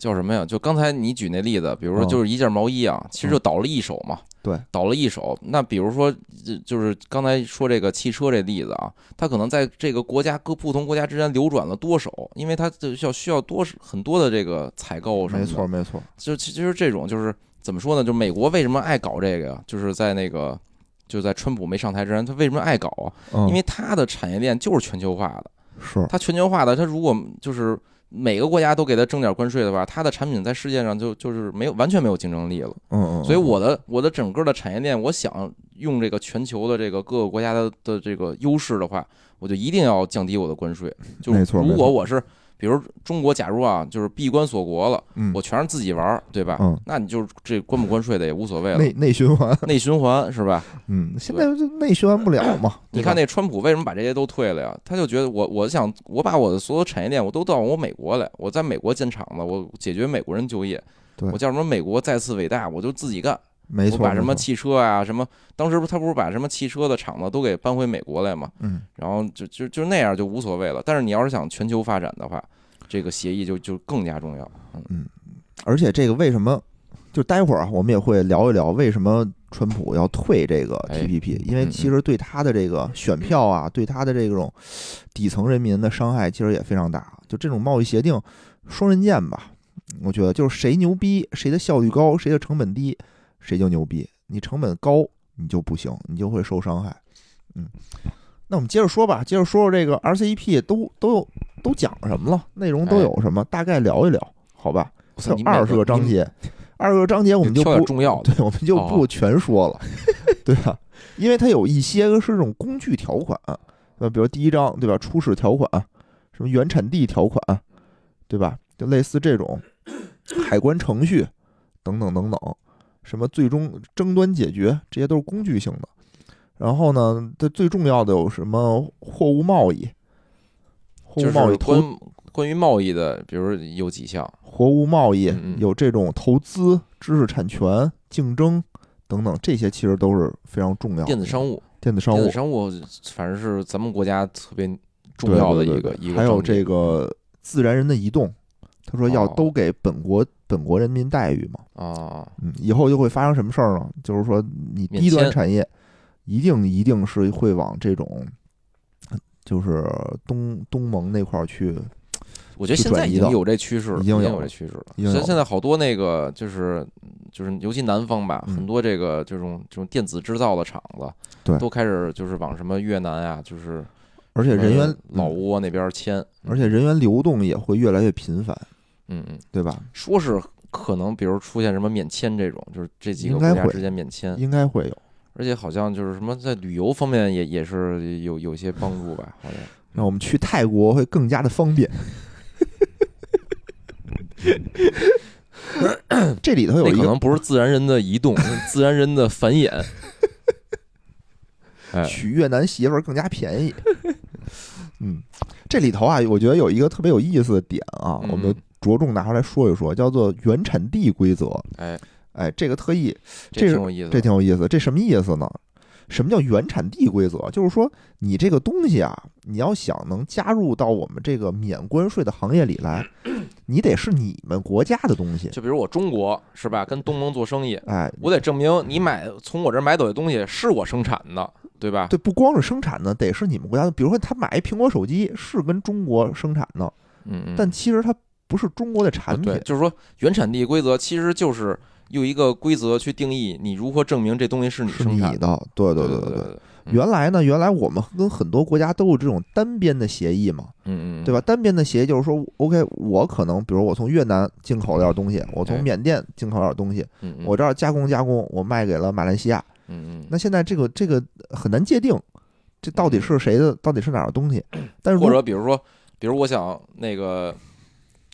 叫什么呀？就刚才你举那例子，比如说嗯就是一件毛衣啊，其实就倒了一手嘛。对，倒了一手。那比如说，就就是刚才说这个汽车这例子啊，它可能在这个国家各不同国家之间流转了多手，因为它就需要需要多很多的这个采购什么的。没错，没错，就其实这种就是怎么说呢？就美国为什么爱搞这个呀？就是在那个就在川普没上台之前，他为什么爱搞啊？嗯，因为它的产业链就是全球化的。是它全球化的，它如果就是每个国家都给它征点关税的话，它的产品在世界上就就是没有完全没有竞争力了。嗯嗯，所以我的我的整个的产业链，我想用这个全球的这个各个国家的的这个优势的话，我就一定要降低我的关税。就如果我是比如中国，假如啊，就是闭关锁国了，嗯我全是自己玩儿，对吧？嗯那你就是这关不关税的也无所谓了，内内循环，内循环是吧？嗯，现在就内循环不了嘛。你看那川普为什么把这些都退了呀？他就觉得我我想我把我的所有产业链我都到我美国来，我在美国建厂子，我解决美国人就业。我叫什么美国再次伟大，我就自己干。没错，我把什么汽车啊什么，当时他不是把什么汽车的厂子都给搬回美国来嘛？嗯，然后就就就那样就无所谓了。但是你要是想全球发展的话，这个协议就就更加重要。嗯而且这个为什么？就待会儿啊，我们也会聊一聊为什么川普要退这个哎 TPP，因为嗯其实对他的这个选票啊，对他的这种底层人民的伤害其实也非常大。就这种贸易协定，双刃剑吧，我觉得就是谁牛逼，谁的效率高，谁的成本低，谁就牛逼。你成本高，你就不行，你就会受伤害。嗯，那我们接着说吧，接着说说这个 RCEP 都都有都讲什么了，内容都有什么，大概聊一聊，好吧？二十个章，节，二十个章节我们就不，重要的。对，我们就哦不全说了，对吧？因为它有一些个是这种工具条款，呃，比如第一章，对吧？初始条款，什么原产地条款，对吧？就类似这种海关程序等等等等，什么最终争端解决，这些都是工具性的。然后呢，它最重要的有什么货物贸易、货物贸易投关关于贸易的，比如有几项，货物贸易有这种投资、知识产权、竞争等等，这些其实都是非常重要的。电子商务，电子商务电子商务反正是咱们国家特别重要的一个一个。还有这，个自然人的移动，他说要哦都给本国本国人民待遇嘛。啊，嗯，以后就会发生什么事儿呢？就是说你低端产业一定一定是会往这种。就是东东盟那块儿去，我觉得现在已经有这趋势了，已已经有这趋势了。已经有现现在好多那个就是就是，尤其南方吧，嗯很多这个这种这种电子制造的厂子，对都开始就是往什么越南啊，就是而且人员呃老嗯挝那边迁，而且人员流动也会越来越频繁，嗯嗯，对吧？说是可能比如出现什么免签这种，就是这几个国家之间免签，应该会有。而且好像就是什么在旅游方面也也是有有些帮助吧，好像。那我们去泰国会更加的方便。这里头有一个可能不是自然人的移动，是 自然人的繁衍。哎，娶越南媳妇儿更加便宜。嗯，这里头啊，我觉得有一个特别有意思的点啊，我们嗯着重拿出来说一说，叫做原产地规则。哎，哎，这个特意，这挺有意思。这挺有意思。这什么意思呢？什么叫原产地规则？就是说，你这个东西啊，你要想能加入到我们这个免关税的行业里来，你得是你们国家的东西。就比如我中国是吧，跟东盟做生意，哎，我得证明你买从我这儿买走的东西是我生产的，对吧？对，不光是生产的，得是你们国家的。比如说，他买一苹果手机是跟中国生产的，嗯嗯。但其实它不是中国的产品对，。就是说原产地规则其实就是用一个规则去定义你如何证明这东西是你是生产你的，对对对对。原来呢，原来我们跟很多国家都有这种单边的协议嘛，嗯嗯，对吧？单边的协议就是说，OK，我可能比如我从越南进口点东西，我哎从缅甸进口点东西，嗯嗯我这儿加工加工，我卖给了马来西亚。嗯嗯，那现在这个这个很难界定，这到底是谁的，到底是哪儿的东西？但是或者比如说，比如我想那个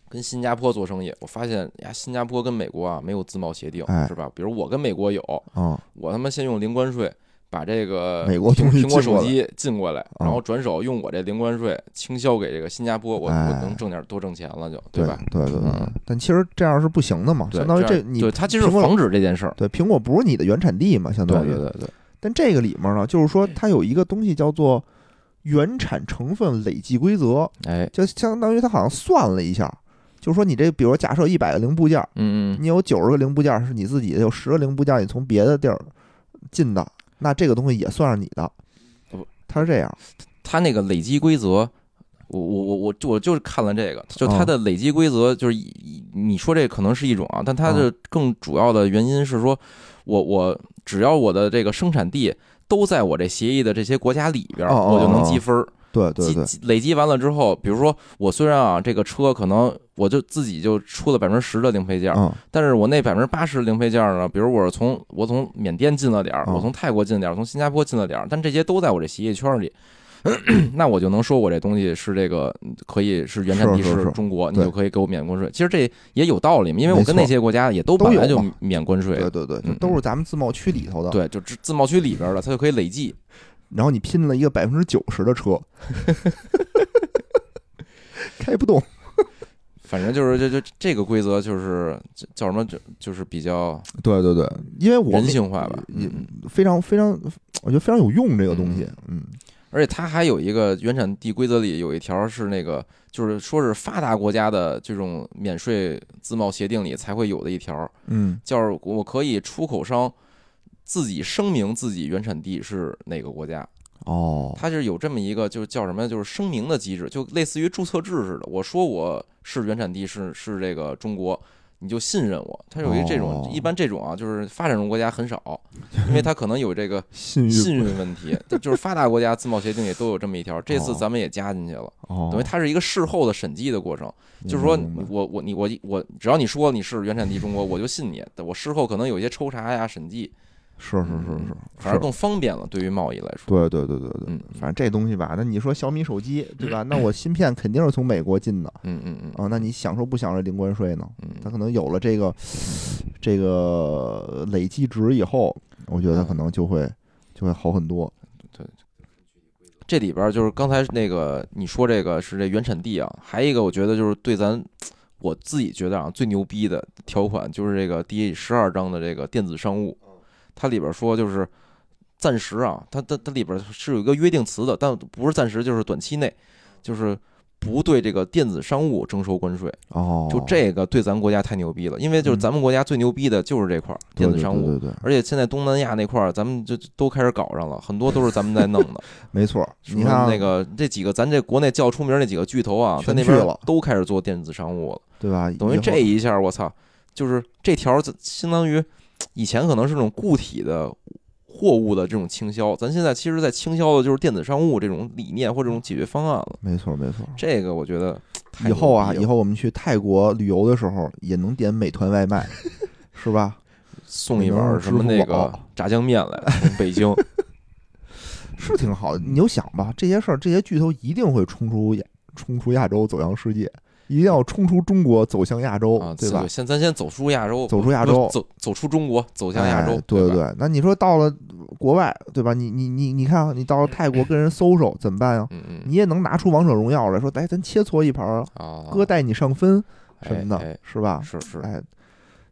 跟新加坡做生意，我发现呀，新加坡跟美国啊没有自贸协定，哎是吧？比如我跟美国有，啊，我他妈先用零关税把这个美国东西苹果进过来手机进过来，啊然后转手用我这零关税倾销给这个新加坡，我哎我能挣点多挣钱了就，对吧？对对对嗯。但其实这样是不行的嘛，对，相当于这样你对它其实苹果防止这件事儿，对苹果不是你的原产地嘛，相对当于。对对对，但这个里面呢，就是说它有一个东西叫做原产成分累计规则，哎，就相当于它好像算了一下，就是说你这，比如假设一百个零部件，嗯嗯，你有九十个零部件是你自己的，有十个零部件你从别的地儿进的，那这个东西也算是你的不。它是这样，它那个累积规则，我我我我就我就是看了这个，就它啊的累积规则，就是你说这可能是一种啊，但它的更主要的原因是说，我我只要我的这个生产地都在我这协议的这些国家里边我就能哦积分儿。对对对，累积完了之后，比如说我虽然啊这个车可能我就自己就出了百分之十的零配件，嗯。但是我那百分之八十零配件呢，比如我是从我从缅甸进了点儿，哦我从泰国进了点儿，从新加坡进了点儿，但这些都在我这协议圈里，那我就能说我这东西是这个可以是原产地是中国，你就可以给我免关税。其实这也有道理，因为我跟那些国家也都本来就嘛免关税。对，对对，嗯。都是咱们自贸区里头的。，对，就自自贸区里边的，它就可以累计。然后你拼了一个百分之九十的车，开不动。反正就是这这这个规则就是叫什么，就就是比较对对对，因为我人性化吧。非常非常，我觉得非常有用这个东西。嗯而且它还有一个原产地规则里有一条是那个，就是说是发达国家的这种免税自贸协定里才会有的一条，嗯叫我可以出口商自己声明自己原产地是哪个国家，哦，它是有这么一个就是叫什么，就是声明的机制，就类似于注册制似的。我说我是原产地是是这个中国。你就信任我，它有一这种，哦。一般这种啊，就是发展中国家很少，因为它可能有这个信誉问题，就是发达国家自贸协定也都有这么一条，这次哦。咱们也加进去了，哦，等于它是一个事后的审计的过程，就是说我我你我我只要你说你是原产地中国，我就信你，我事后可能有一些抽查呀审计，是是是是，反而更方便了，对于贸易来说。对对对对对，嗯反正这东西吧，那你说小米手机对吧？那我芯片肯定是从美国进的嗯嗯嗯啊，那你享受不享受零关税呢？它嗯，可能有了这个这个累计值以后，我觉得可能就会就会好很多。对这里边就是刚才那个你说这个是这原产地啊，还有一个我觉得就是对咱我自己觉得啊最牛逼的条款就是这个第十二章的这个电子商务，它里边说就是暂时啊，它它它里边是有一个约定词的，但不是暂时，就是短期内，就是不对这个电子商务征收关税。哦，就这个对咱国家太牛逼了，因为就是咱们国家最牛逼的就是这块儿电子商务。对对对，而且现在东南亚那块儿，咱们就都开始搞上了，很多都是咱们在弄的。没错。你看那个这几个咱这国内较出名那几个巨头啊，在那边都开始做电子商务了。对吧？等于这一下，我操，就是这条儿相当于以前可能是那种固体的货物的这种倾销，咱现在其实在倾销的就是电子商务这种理念或这种解决方案了。没错没错。这个我觉得 以后啊，以后我们去泰国旅游的时候也能点美团外卖，是吧？送一碗儿什么那个炸酱面来，从北京。是挺好的。你就想吧，这些事儿，这些巨头一定会冲出亚，冲出亚洲，走向世界，一定要冲出中国，走向亚洲，啊，对吧？先咱先走出亚洲，走出亚洲走走出中国，走向亚洲哎，对吧对。那你说到了国外，对吧？你你你你看，你到了泰国跟人搜搜怎么办呀？嗯嗯你也能拿出王者荣耀来说，哎，咱切磋一盘儿，啊，哥带你上分哎什么的，哎是吧？是是哎，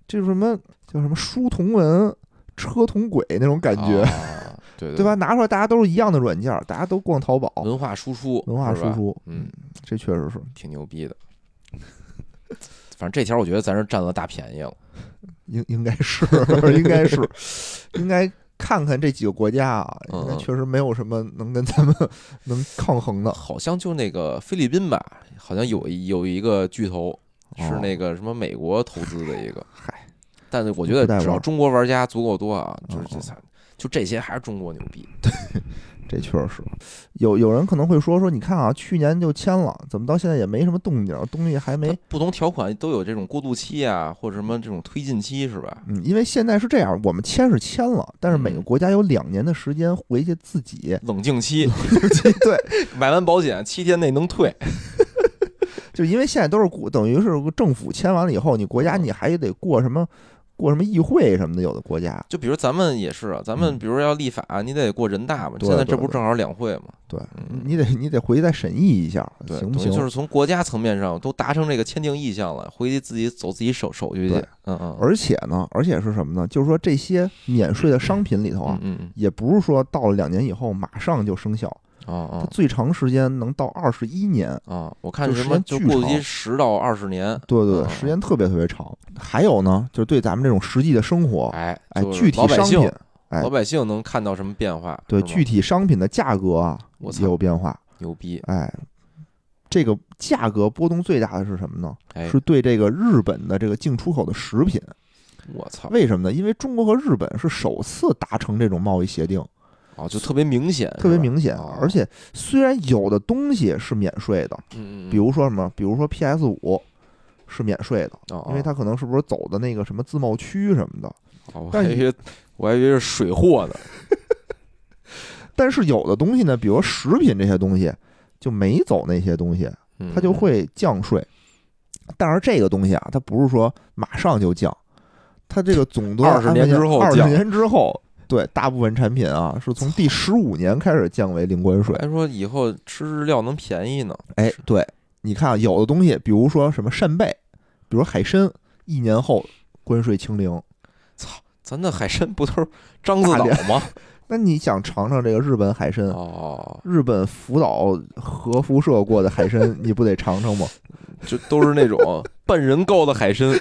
这是什么叫什么书同文，车同轨那种感觉，啊 对对吧？？拿出来大家都是一样的软件儿，大家都逛淘宝，文化输出，文化输出，嗯，这确实是挺牛逼的。反正这条我觉得咱是占了大便宜了。应应该是应该是应该看看这几个国家啊，嗯应该确实没有什么能跟咱们能抗衡的。好像就那个菲律宾吧，好像有一有一个巨头是哦那个什么美国投资的一个，嗨，但是我觉得只要中国玩家足够多啊，就是就这些还是中国牛逼。这确实是。有有人可能会说说，你看啊，去年就签了，怎么到现在也没什么动静，东西还没不同条款都有这种过渡期啊，或者什么这种推进期是吧？嗯，因为现在是这样，我们签是签了，但是每个嗯国家有两年的时间回去自己冷静期，对，买完保险七天内能退。就因为现在都是国等于是政府签完了以后，你国家嗯你还得过什么过什么议会什么的，有的国家就比如咱们也是啊，咱们嗯比如要立法，你得过人大嘛。现在这不正好两会嘛？对嗯，你得你得回去再审议一下，行不行？就是从国家层面上都达成这个签订意向了，回去自己走自己手手续去。嗯嗯，而且呢，而且是什么呢？就是说这些免税的商品里头啊，嗯嗯也不是说到了两年以后马上就生效，嗯，它哦最长时间能到二十一年。啊哦，我看什么就过渡期十到二十年。对对时间特别特别长。还有呢，就是对咱们这种实际的生活，哎哎，具体商品，哎老百姓能看到什么变化？对具体商品的价格啊也有变化。牛逼！哎，这个价格波动最大的是什么呢？哎，是对这个日本的这个进出口的食品。我操！为什么呢？因为中国和日本是首次达成这种贸易协定，哦，就特别明显，特别明显。哦而且虽然有的东西是免税的，嗯嗯，比如说什么，比如说 PS 五是免税的，哦，因为它可能是不是走的那个什么自贸区什么的。哦我还以为我还以为是水货呢。但是有的东西呢，比如食品这些东西就没走那些东西，嗯它就会降税。但是这个东西啊，它不是说马上就降，它这个总的二十年之后二十年之后，对大部分产品啊，是从第十五年开始降为零关税。还说以后吃日料能便宜呢。哎，对，你看啊有的东西，比如说什么扇贝，比如海参，一年后关税清零。操咱的海参不都是獐子岛吗？那你想尝尝这个日本海参？哦，日本福岛核辐射过的海参，你不得尝尝吗？就都是那种半人高的海参。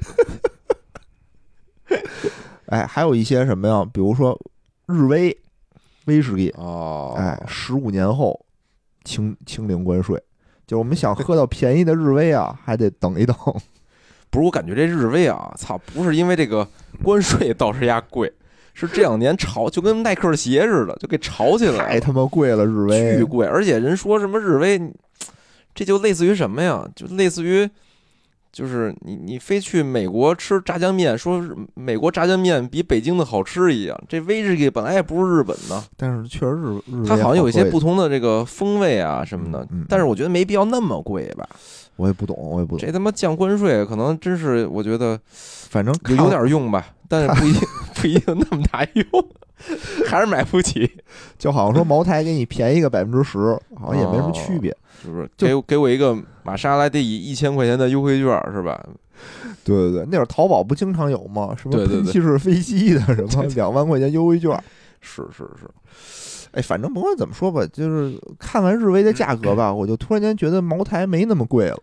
哎，还有一些什么呀？比如说日威威士忌，哦，哎，十五年后清清零关税。就是我们想喝到便宜的日威啊，还得等一等。不是，我感觉这日威啊，操，不是因为这个关税导致压贵，是这两年炒就跟耐克鞋似的，就给炒起来了，太他妈贵了，日威巨贵。而且人说什么日威，这就类似于什么呀？就类似于。就是你，你非去美国吃炸酱面，说美国炸酱面比北京的好吃一样。这威士忌本来也不是日本的，但是确实日日它好像有一些不同的这个风味啊什么的嗯嗯，但是我觉得没必要那么贵吧。我也不懂，我也不懂。这他妈降关税，可能真是我觉得反正有点用吧，但是不一定 不一定那么大用，还是买不起，就好像说茅台给你便宜个百分之十，好像也没什么区别。是不是？给给我一个玛莎拉蒂一千块钱的优惠券是吧？对对对，那会儿淘宝不经常有吗？什么喷气式飞机的，什么两万块钱优惠券。是是是，哎，反正甭管怎么说吧，就是看完日威的价格吧，我就突然间觉得茅台没那么贵了。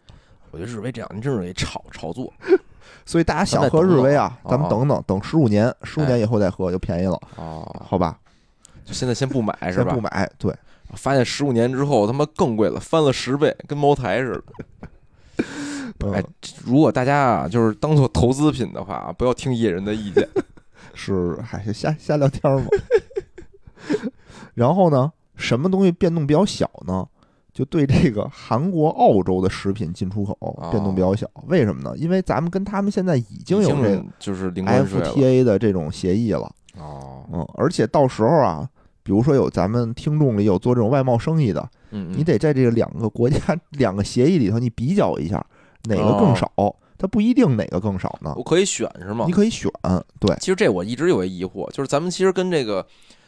我觉得日威这两年真是得炒炒作 所以大家想喝日威啊，咱们等等等，十五年，十五哎年以后再喝就便宜了，哦，好吧？就现在先不买是吧先不？买，对，发现十五年之后他妈更贵了，翻了十倍，跟茅台似的。嗯哎，如果大家啊就是当做投资品的话，不要听野人的意见。是还是瞎瞎聊天嘛。然后呢，什么东西变动比较小呢？就对这个韩国、澳洲的食品进出口变动比较小，为什么呢？因为咱们跟他们现在已经有这个就是零关税了 FTA 的这种协议了，哦，嗯，而且到时候啊，比如说有咱们听众里有做这种外贸生意的，嗯，你得在这个两个国家 两个协议里头，你比较一下哪个更少，它不一定哪个更少呢。我，可以选是吗？你？可以选，对。其实这我一直有一疑惑，就是咱们其实跟这个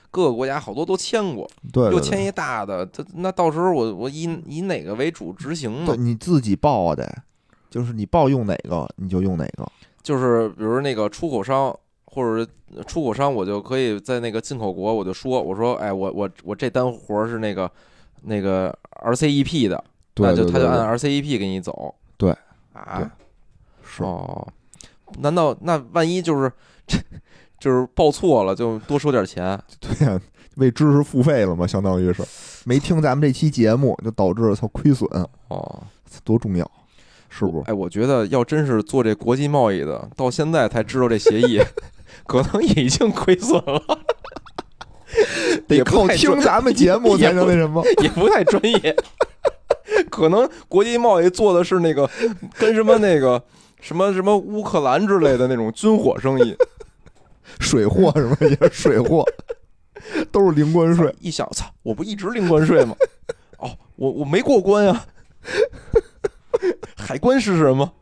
各个国家好多都签过，对对对，又签一大的，他那到时候我我以以哪个为主执行对呢？你自己报啊得，就是你报用哪个你就用哪个，就是比如那个出口商或者出口商，我就可以在那个进口国我就说，我说哎，我我我这单活儿是那个那个 RCEP 的，对那就他就按 RCEP 给你走。对啊，是哦，难道那万一就是这 就是报错了，就多收点钱？对呀、为知识付费了嘛，相当于是没听咱们这期节目，就导致他亏损，哦，多重要。是不是？哎，我觉得要真是做这国际贸易的，到现在才知道这协议，可能已经亏损了，得靠听咱们节目 才能那什么。也不太专业。可能国际贸易做的是那个跟什么那个什么什么乌克兰之类的那种军火生意。水货什么也是水货，都是零关税。一想，操，我不一直零关税吗？哦，我我没过关呀。海关是什么？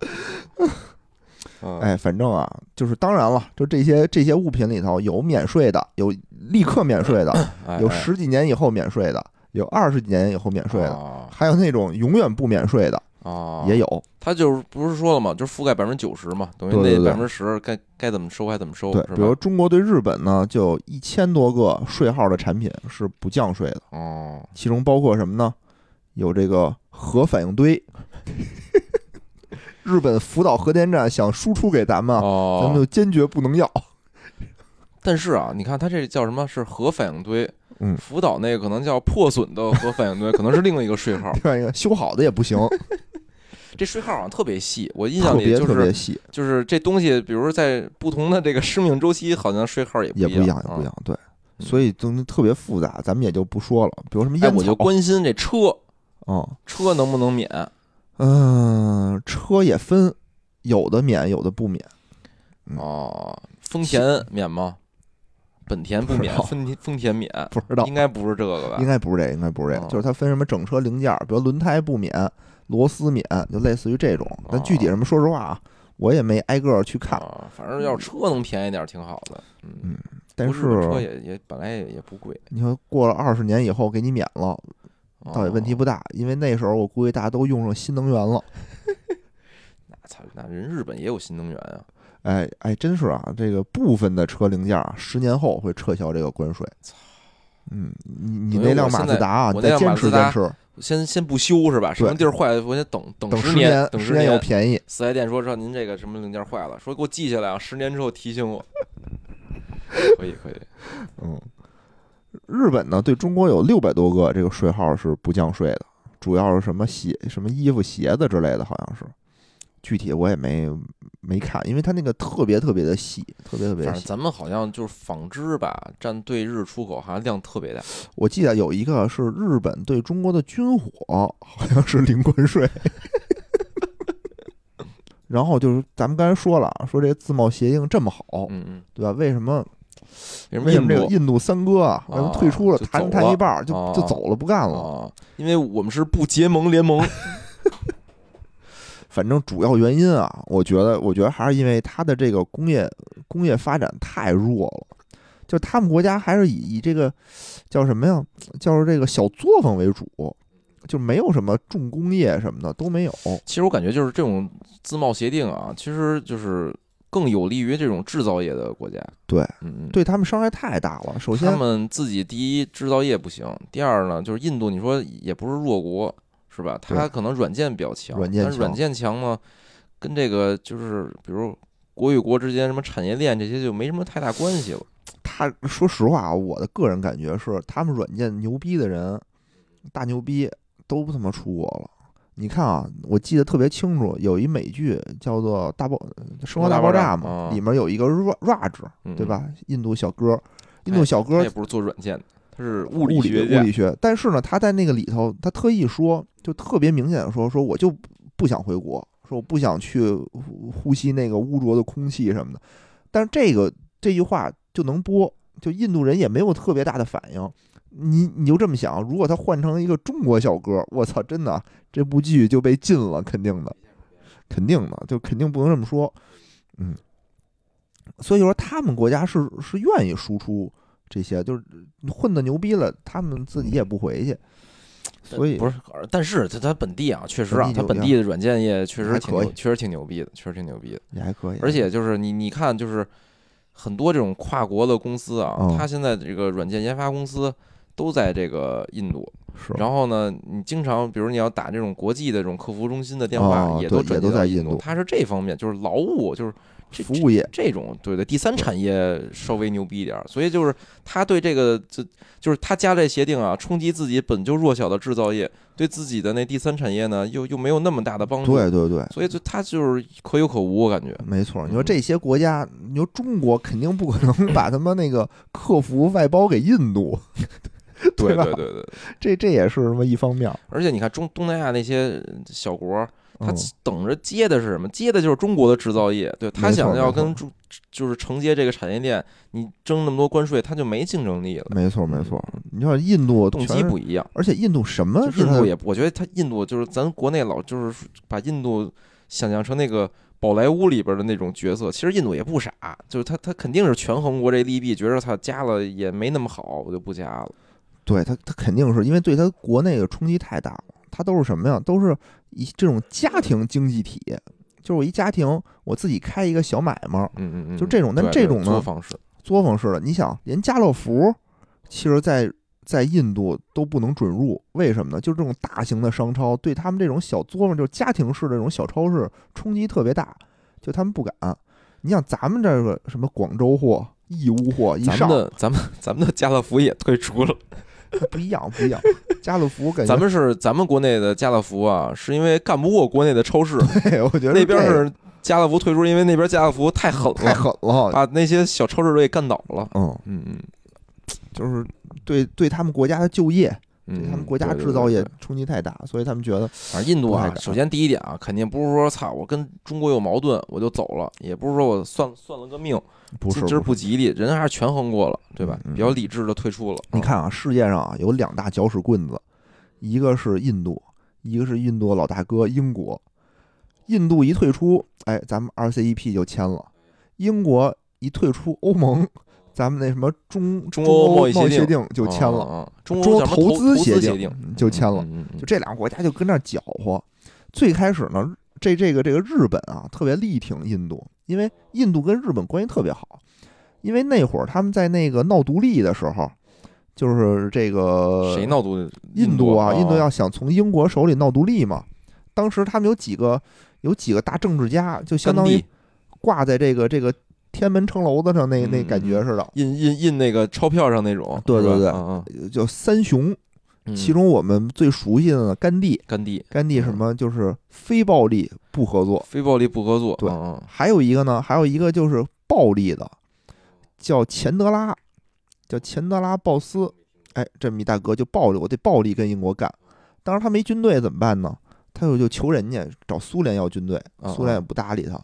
嗯哎，反正啊，就是当然了，就这些这些物品里头有免税的，有立刻免税的，有十几年以后免税的，有二十几年以后免税的，啊还有那种永远不免税的啊，也有。他就是不是说了嘛？就是覆盖百分之九十嘛，等于那百分之十该该怎么收还怎么收，对，比如？中国对日本呢，就有一千多个税号的产品是不降税的，哦，其中包括什么呢？有这个核反应堆，日本福岛核电站想输出给咱们啊，咱们哦，就坚决不能要。但是啊，你看它这叫什么？是核反应堆。嗯福岛那个可能叫破损的核反应堆，可能是另一个税号。另外一个修好的也不行，这税号好像特别细，我印象特别里就是特别细，就是这东西，比如说在不同的这个生命周期，好像税号也也不一样，啊也不一。样。对，嗯所以东西特别复杂，咱们也就不说了。比如什么我就关心这车，嗯车能不能免？嗯，车也分，有的免，有的不免。嗯哦，丰田免吗？本田不免丰田丰田免，不知道应该不是这个吧应？该不是这个，应该不是这个，哦就是它分什么整车零件儿，比如轮胎不免，螺丝免，就类似于这种。但具体什么，说实话啊，我也没挨个儿去看。啊，反正要是车能便宜点儿挺好的。嗯，嗯但是车也也本来也也不贵，你说过了二十年以后给你免了，倒也问题哦不大，因为那时候我估计大家都用上新能源了。那操，那人日本也有新能源啊。哎哎，真是啊，这个部分的车零件啊，十年后会撤销这个关税。操嗯，你你那辆马自达啊，你再坚持坚持，先先不修是吧？什么地儿坏了，我先等等等十年，等十年又便宜。四 S 店说说您这个什么零件坏了，说给我记下来啊，十年之后提醒我。可以可以，嗯，日本呢对中国有六百多个这个税号是不降税的，主要是什么鞋、什么衣服、鞋子之类的，好像是。具体我也没没看，因为它那个特别特别的细，特别特别细。反正咱们好像就是纺织吧，占对日出口好像量特别大。我记得有一个是日本对中国的军火，好像是零关税。然后就是咱们刚才说了，说这个自贸协定这么好，嗯嗯，对吧？为什么为什么为什么这个印度印度三哥啊，为什么退出了，谈了谈一半儿就啊就走了，不干了？啊？因为我们是不结盟联盟。反正主要原因啊，我觉得，我觉得还是因为它的这个工业工业发展太弱了，就他们国家还是以以这个叫什么呀，叫这个小作坊为主，就没有什么重工业什么的都没有。其实我感觉就是这种自贸协定啊，其实就是更有利于这种制造业的国家。对，嗯嗯，对他们伤害太大了。首先他，们自己第一制造业不行，第二呢就是印度，你说也不是弱国，是吧？它可能软件比较强，软件强但是软件强呢，跟这个就是比如国与国之间什么产业链这些就没什么太大关系了。他说实话啊，我的个人感觉是，他们软件牛逼的人，大牛逼都他妈出国了。你看啊，我记得特别清楚，有一美剧叫做《大爆生活大爆炸》嘛，啊里面有一个 Ra- Raj，嗯对吧？印度小哥，印度小哥他也不是做软件的，他是物物理学物理学，但是呢，他在那个里头，他特意说，就特别明显的说，说我就不想回国，说我不想去呼呼吸那个污浊的空气什么的。但是这个这句话就能播，就印度人也没有特别大的反应。你你就这么想，如果他换成一个中国小哥，我操，真的这部剧就被禁了，肯定的，肯定的，就肯定不能这么说。嗯，所以说他们国家是是愿意输出这些，就是混的牛逼了，他们自己也不回去，所以不是，但是他他本地啊，确实啊，他本地的软件业确实挺，确实挺牛逼的，确实挺牛逼的。也还可以。而且就是你你看，就是很多这种跨国的公司啊，嗯它现在这个软件研发公司都在这个印度。是，然后呢，你经常比如你要打这种国际的这种客服中心的电话，哦也都转都在印印度。它是这方面，就是劳务，就是这服务业，这种对对，第三产业稍微牛逼一点儿，所以就是他对这个就就是他加这协定啊，冲击自己本就弱小的制造业，对自己的那第三产业呢又又没有那么大的帮助，对对对，所以就他就是可有可无，我感觉。没错。你说这些国家，你说中国肯定不可能把他妈那个客服外包给印度，吧？对对对对，这这也是什么一方面。而且你看中东南亚那些小国，他嗯等着接的是什么？接的就是中国的制造业，对他想要跟中就是承接这个产业链，你征那么多关税，他就没竞争力了，没错没错。你像印度动机不一样。而且印度什么印度也，我觉得他印度就是咱国内老就是把印度想象成那个宝莱坞里边的那种角色，其实印度也不傻，就是他他肯定是权衡过这利弊，觉得他加了也没那么好，我就不加了。对他，他肯定是因为对他国内的冲击太大了。他都是什么呀？都是一这种家庭经济体，就是我一家庭我自己开一个小买卖，嗯嗯嗯，就这种但这种呢作坊式，作坊式的。你想，连家乐福其实在在印度都不能准入，为什么呢？就是这种大型的商超对他们这种小作坊，就是家庭式的这种小超市冲击特别大，就他们不敢。你想咱们这个什么广州货、义乌货一上咱们，的咱们咱们的家乐福也退出了。不一样，不一样。家乐福感觉咱们是咱们国内的家乐福啊，是因为干不过国内的超市，对，我觉得那边这是家乐福退出，因为那边家乐福太狠太了，狠了。把那些小超市都给干倒了。嗯，嗯嗯就是对对他们国家的就业，对嗯，他们国家制造业冲击太大，所以他们觉得反正印度啊首先第一点啊，肯定不是说操我跟中国有矛盾我就走了，也不是说我算算了个命，不是今儿不吉利，人还是权衡过了，对吧？比较理智的退出了。你看啊，世界上啊有两大搅屎棍子，一个是印度，一个是印度的老大哥英国。印度一退出，哎，咱们 RCEP 就签了；英国一退出欧盟，咱们那什么中中欧欧贸易协定就签了，中中欧投资协定定就签了。嗯嗯嗯就这两个国家就跟那儿搅和。最开始呢，这这个这个日本啊，特别力挺印度，因为印度跟日本关系特别好。因为那会儿他们在那个闹独立的时候，就是这个谁闹独？印度啊，印度哦要想从英国手里闹独立嘛。当时他们有几个有几个大政治家，就相当于挂在这个这个天安门城楼子上那那嗯感觉似的，印印印那个钞票上那种，对对对叫三雄。嗯，其中我们最熟悉的呢，甘地，甘地。甘地什么？就是非暴力不合作，非暴力不合作，对。还有一个呢，还有一个就是暴力的，叫钱德拉，叫钱德拉鲍斯。哎，这么一大哥就暴力，我得暴力跟英国干。当时他没军队怎么办呢？他就就求人家找苏联要军队，嗯苏联也不搭理他。嗯，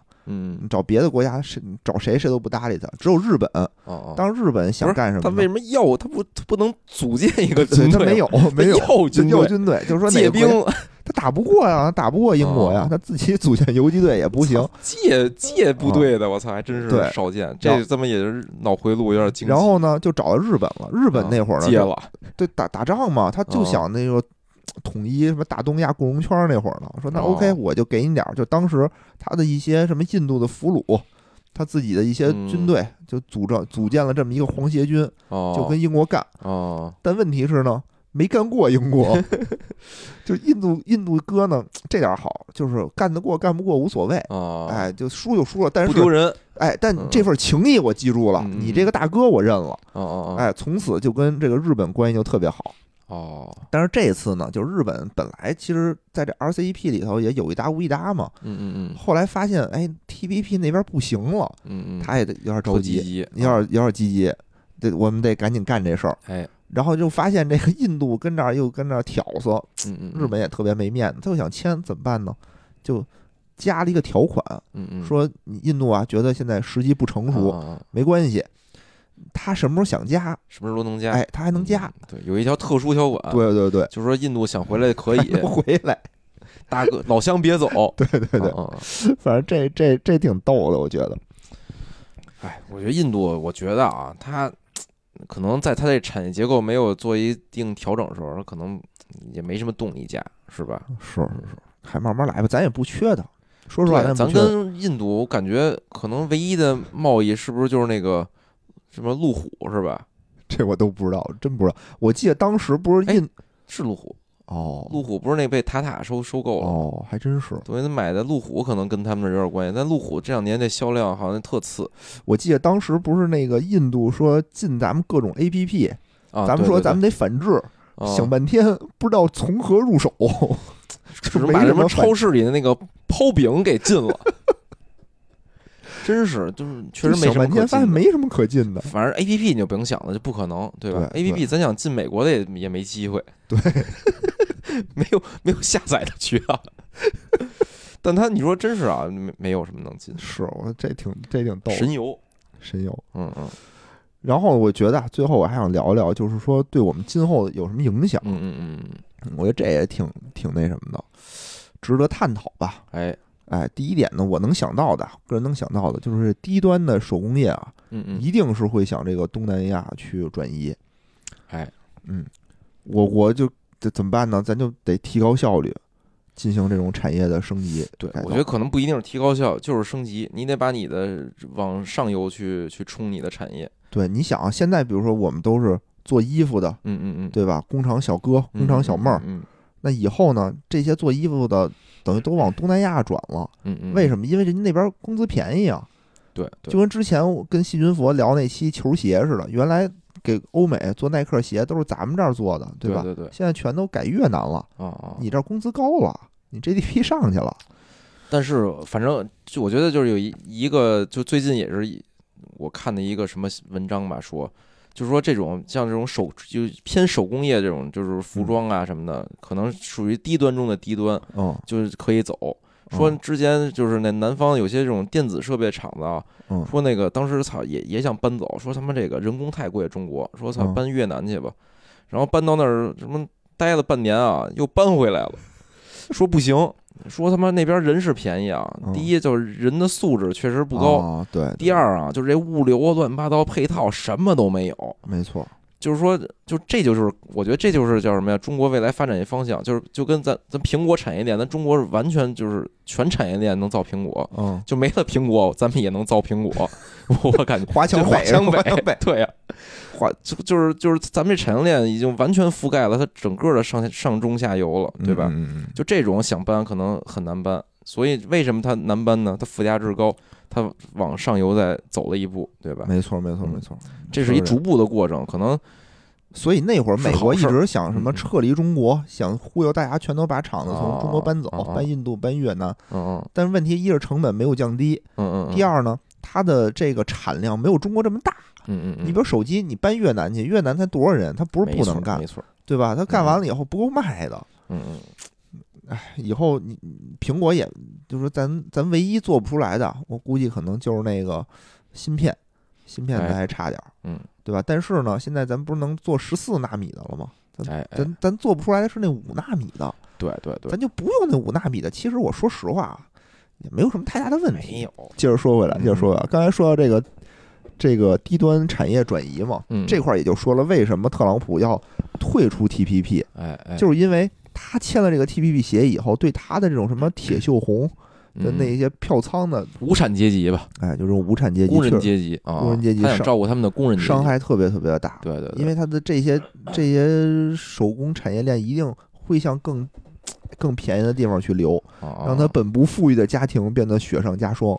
找别的国家谁找谁谁都不搭理他，只有日本。哦哦，当时日本想干什么？他为什么要他不他不能组建一个军队？他没有没有要军队要军队，就是说借兵 他打不过呀，打不过英国呀哦，他自己组建游击队也不行。借借部队的，我操，还真是少见。这这后他妈也是脑回路有点惊奇。然后呢，就找到日本了。日本那会儿呢，借了，对打打仗嘛，他就哦想那个统一什么大东亚共荣圈那会儿呢，说那哦 OK，我就给你点儿。就当时他的一些什么印度的俘虏，他自己的一些嗯军队就组织组建了这么一个皇协军，哦，就跟英国干。哦，但问题是呢，没干过英国。就印度印度哥呢，这点儿好，就是干得过干不过无所谓。哦，哎，就输就输了，但是不丢人。哎，但嗯这份情谊我记住了，你这个大哥我认了，哦哦哦，哎，从此就跟这个日本关系就特别好。哦，但是这次呢，就日本本来其实在这 RCEP 里头也有一搭无一搭嘛，嗯嗯嗯。后来发现哎 TPP 那边不行了，嗯嗯，他也得有点着急，有点有点积极，得我们得赶紧干这事儿。哎，然后就发现这个印度跟这儿又跟这儿挑唆，嗯嗯，日本也特别没面子，他又想签怎么办呢？就加了一个条款，嗯嗯。说你印度啊觉得现在时机不成熟，没关系，他什么时候想加，什么时候都能加？哎，他还能加。嗯。对，有一条特殊条款，，对对对，就是说印度想回来可以回来。大哥老乡别走。对对对，嗯嗯反正这这这挺逗的，我觉得。哎，我觉得印度，我觉得啊，它可能在它这产业结构没有做一定调整的时候，它可能也没什么动力加，是吧？是是是，还慢慢来吧，咱也不缺他。说实话，咱跟印度，我感觉可能唯一的贸易是不是就是那个什么路虎是吧？这我都不知道，真不知道。我记得当时不是印是路虎哦路虎不是那被塔塔收收购了？哦，还真是。对，他买的路虎可能跟他们那儿有点关系，但路虎这两年这销量好像特次我记得当时不是那个印度说禁咱们各种 A P P，啊。咱们说咱们得反制，啊想半天不知道从何入手，只是把什么什么超市里的那个抛饼给禁了，真是就是确实没什么可进的。发现没什么可进的。反正 A P P 你就不用想了，就不可能，对吧？A P P 咱想进美国的也也没机会，对，没有没有下载的渠道。但他你说真是啊，没没有什么能进，是我这挺这挺逗的，神游，神游。嗯嗯然后我觉得啊最后我还想聊聊，就是说对我们今后有什么影响？嗯嗯嗯嗯，我觉得这也挺挺那什么的，值得探讨吧。哎，哎，第一点呢，我能想到的，个人能想到的就是低端的手工业啊，嗯嗯，一定是会向这个东南亚去转移。哎，嗯，我国就这怎么办呢？咱就得提高效率，进行这种产业的升级。对我觉得可能不一定是提高效，就是升级，你得把你的往上游去去冲你的产业。对，你想啊，现在比如说我们都是做衣服的，嗯嗯嗯，对吧？工厂小哥、嗯，工厂小妹儿，嗯那以后呢，这些做衣服的等于都往东南亚转了。嗯嗯，为什么？因为人家那边工资便宜啊。对对就跟之前我跟细菌佛聊那期球鞋似的，原来给欧美做耐克鞋都是咱们这儿做的，吧？对对对现在全都改越南了，啊啊！你这儿工资高了，你 GDP 上去了。但是反正就我觉得就是有一一个，就最近也是我看的一个什么文章吧，说就是说这种像这种手就偏手工业这种，就是服装啊什么的，可能属于低端中的低端，嗯，就是可以走。说嗯之前就是那南方有些这种电子设备厂子啊，嗯。说那个当时操也也想搬走，说他们这个人工太贵，中国说操嗯。搬越南去吧，然后搬到那儿什么待了半年啊，又搬回来了，说不行，说他妈那边人是便宜啊，嗯。第一就是人的素质确实不高，啊，对，第二啊就是这物流啊乱七八糟配套什么都没有，没错，就是说，就这就是我觉得这就是叫什么呀？中国未来发展一方向，就是就跟咱咱苹果产业链，咱中国是完全就是全产业链能造苹果，嗯，就没了苹果，咱们也能造苹果。我感觉华强北，华强北，对呀、华就就是就是咱们这产业链已经完全覆盖了它整个的上上中下游了，对吧？就这种想搬可能很难搬，所以为什么它难搬呢？它附加值高，它往上游再走了一步，对吧？没错，没错，嗯没错。这是一逐步的过程，可能所以那会儿美国一直想什么嗯撤离中国，想忽悠大家全都把厂子从中国搬走搬印度、搬越南。嗯嗯但是问题一是成本没有降低，嗯嗯，第二呢，它的这个产量没有中国这么大。嗯嗯嗯，你比如手机，你搬越南去，越南才多少人？他不是不能干没，错，对吧？他干完了以后不够卖的。嗯嗯哎，以后你你苹果也就是咱咱唯一做不出来的，我估计可能就是那个芯片，芯片咱哎还差点儿，嗯，对吧？但是呢，现在咱不是能做十四纳米的了吗？咱哎哎，咱咱做不出来的是那五纳米的，对对对，咱就不用那五纳米的。其实我说实话啊，也没有什么太大的问题。没有，接着说回来，嗯接着说回来，刚才说到这个这个低端产业转移嘛，嗯，这块儿也就说了为什么特朗普要退出 TPP，哎哎，就是因为他签了这个 TPP 协议以后，对他的这种什么铁锈红的嗯那些票仓的，无产阶级吧，哎，就是无产阶级工人阶级啊，工人阶级他想照顾他们的工人阶级，伤害特别特别的大，对对对，因为他的这些这些手工产业链一定会向更更便宜的地方去流，啊让他本不富裕的家庭变得雪上加霜。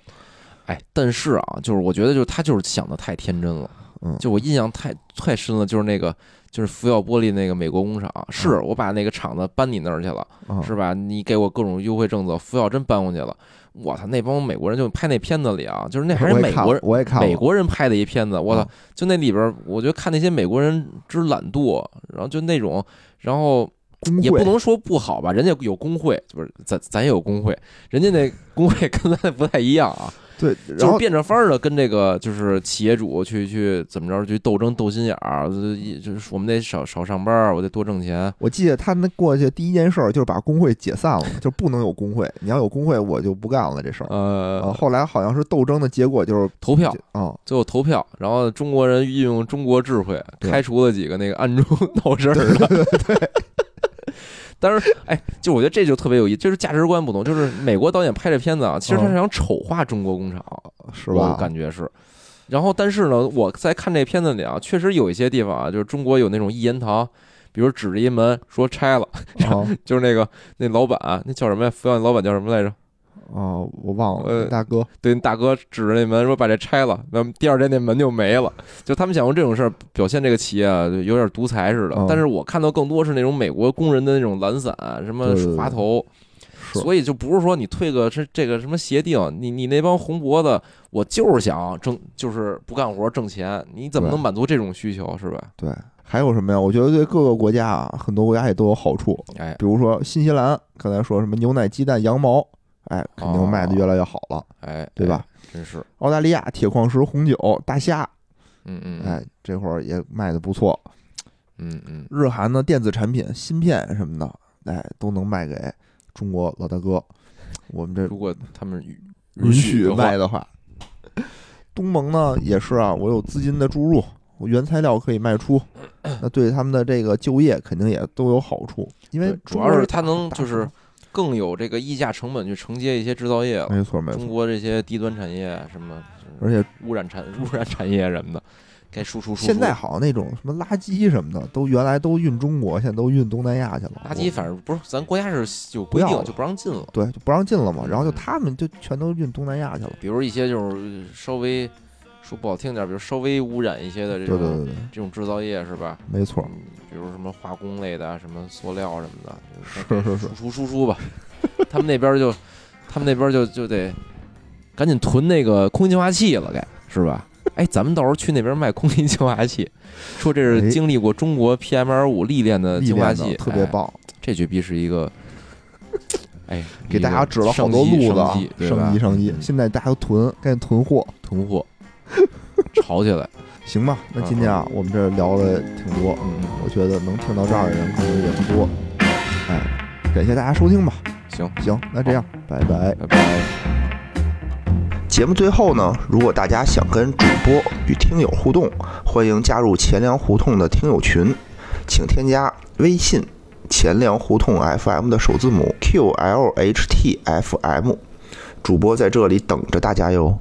哎，但是啊，就是我觉得就是他就是想的太天真了，嗯，就我印象太太深了，就是那个就是福耀玻璃那个美国工厂，是我把那个厂子搬你那儿去了，啊，是吧？你给我各种优惠政策，福耀真搬过去了。我操，那帮美国人就拍那片子里啊，就是那还是美国人，我也看美国人拍的一片子。我操嗯，就那里边儿，我觉得看那些美国人之懒惰，然后就那种，然后也不能说不好吧，人家有工会，不是咱咱也有工会，人家那工会跟咱不太一样啊，对，就是然后变着法儿的跟这个就是企业主去去怎么着去斗争斗心眼儿，就就是我们得少少上班儿，我得多挣钱。我记得他们过去第一件事儿就是把工会解散了，就不能有工会，你要有工会我就不干了这事儿。啊，呃，后来好像是斗争的结果就是投票，啊，最后投票，然后中国人运用中国智慧开除了几个那个暗中 闹事儿的。但是，哎，就我觉得这就特别有意思，就是价值观不同。就是美国导演拍这片子啊，其实他是想丑化中国工厂，是吧？感觉是。然后，但是呢，我在看这片子里啊，确实有一些地方啊，就是中国有那种一言堂，比如指着一门说拆了，哦 就是那个那老板那叫什么呀？服务员老板叫什么来着？哦，我忘呃了，大哥，对，大哥指着那门说把这拆了，那么第二天那门就没了。就他们想用这种事儿表现这个企业啊，就有点独裁似的。嗯但是我看到更多是那种美国工人的那种懒散，什么对对对滑头，所以就不是说你退个是这个什么协定，你你那帮红脖子，我就是想挣，就是不干活挣钱，你怎么能满足这种需求是吧？对。还有什么呀？我觉得对各个国家啊，很多国家也都有好处。哎，比如说新西兰，刚才说什么牛奶、鸡蛋、羊毛，哎，肯定卖的越来越好了。哎，对吧哎？真是，澳大利亚铁矿石、红酒、大虾，嗯嗯，哎，这会儿也卖的不错。嗯嗯，日韩的电子产品、芯片什么的，哎，都能卖给中国老大哥。我们这如果他们允允许卖的话，东盟呢也是啊，我有资金的注入，我原材料可以卖出，那对他们的这个就业肯定也都有好处，因为主要是它能就是更有这个溢价成本去承接一些制造业了。没错没错，中国这些低端产业，什么而且污染产 污染产业什么的，该输出输出。现在好像那种什么垃圾什么的，都原来都运中国，现在都运东南亚去了。垃圾反正不是咱国家是有不要了规定就不让进了。对就不让进了嘛，嗯然后就他们就全都运东南亚去了。比如一些就是稍微说不好听点儿，比如稍微污染一些的这种对对对对，这种制造业是吧？没错，嗯，比如什么化工类的啊，什么塑料什么的，是是是输出输出吧。他们那边就，他们那边就就得赶紧囤那个空气净化器了，该是吧？哎，咱们到时候去那边卖空气净化器，说这哎是经历过中国 PM 二五历练的净化器，哎特别棒，这绝逼是一个，哎，给大家指了好多路子啊升级，对升级。现在大家都囤，赶紧囤货，囤货，吵起来，行吧？那今天啊，我们这聊的挺多，嗯，我觉得能听到这儿的人可能也不多。哎，感谢大家收听吧。行，行，那这样，拜拜。拜拜。节目最后呢，如果大家想跟主播与听友互动，欢迎加入钱粮胡同的听友群，请添加微信“钱粮胡同 FM” 的首字母 QLHTFM，主播在这里等着大家哟。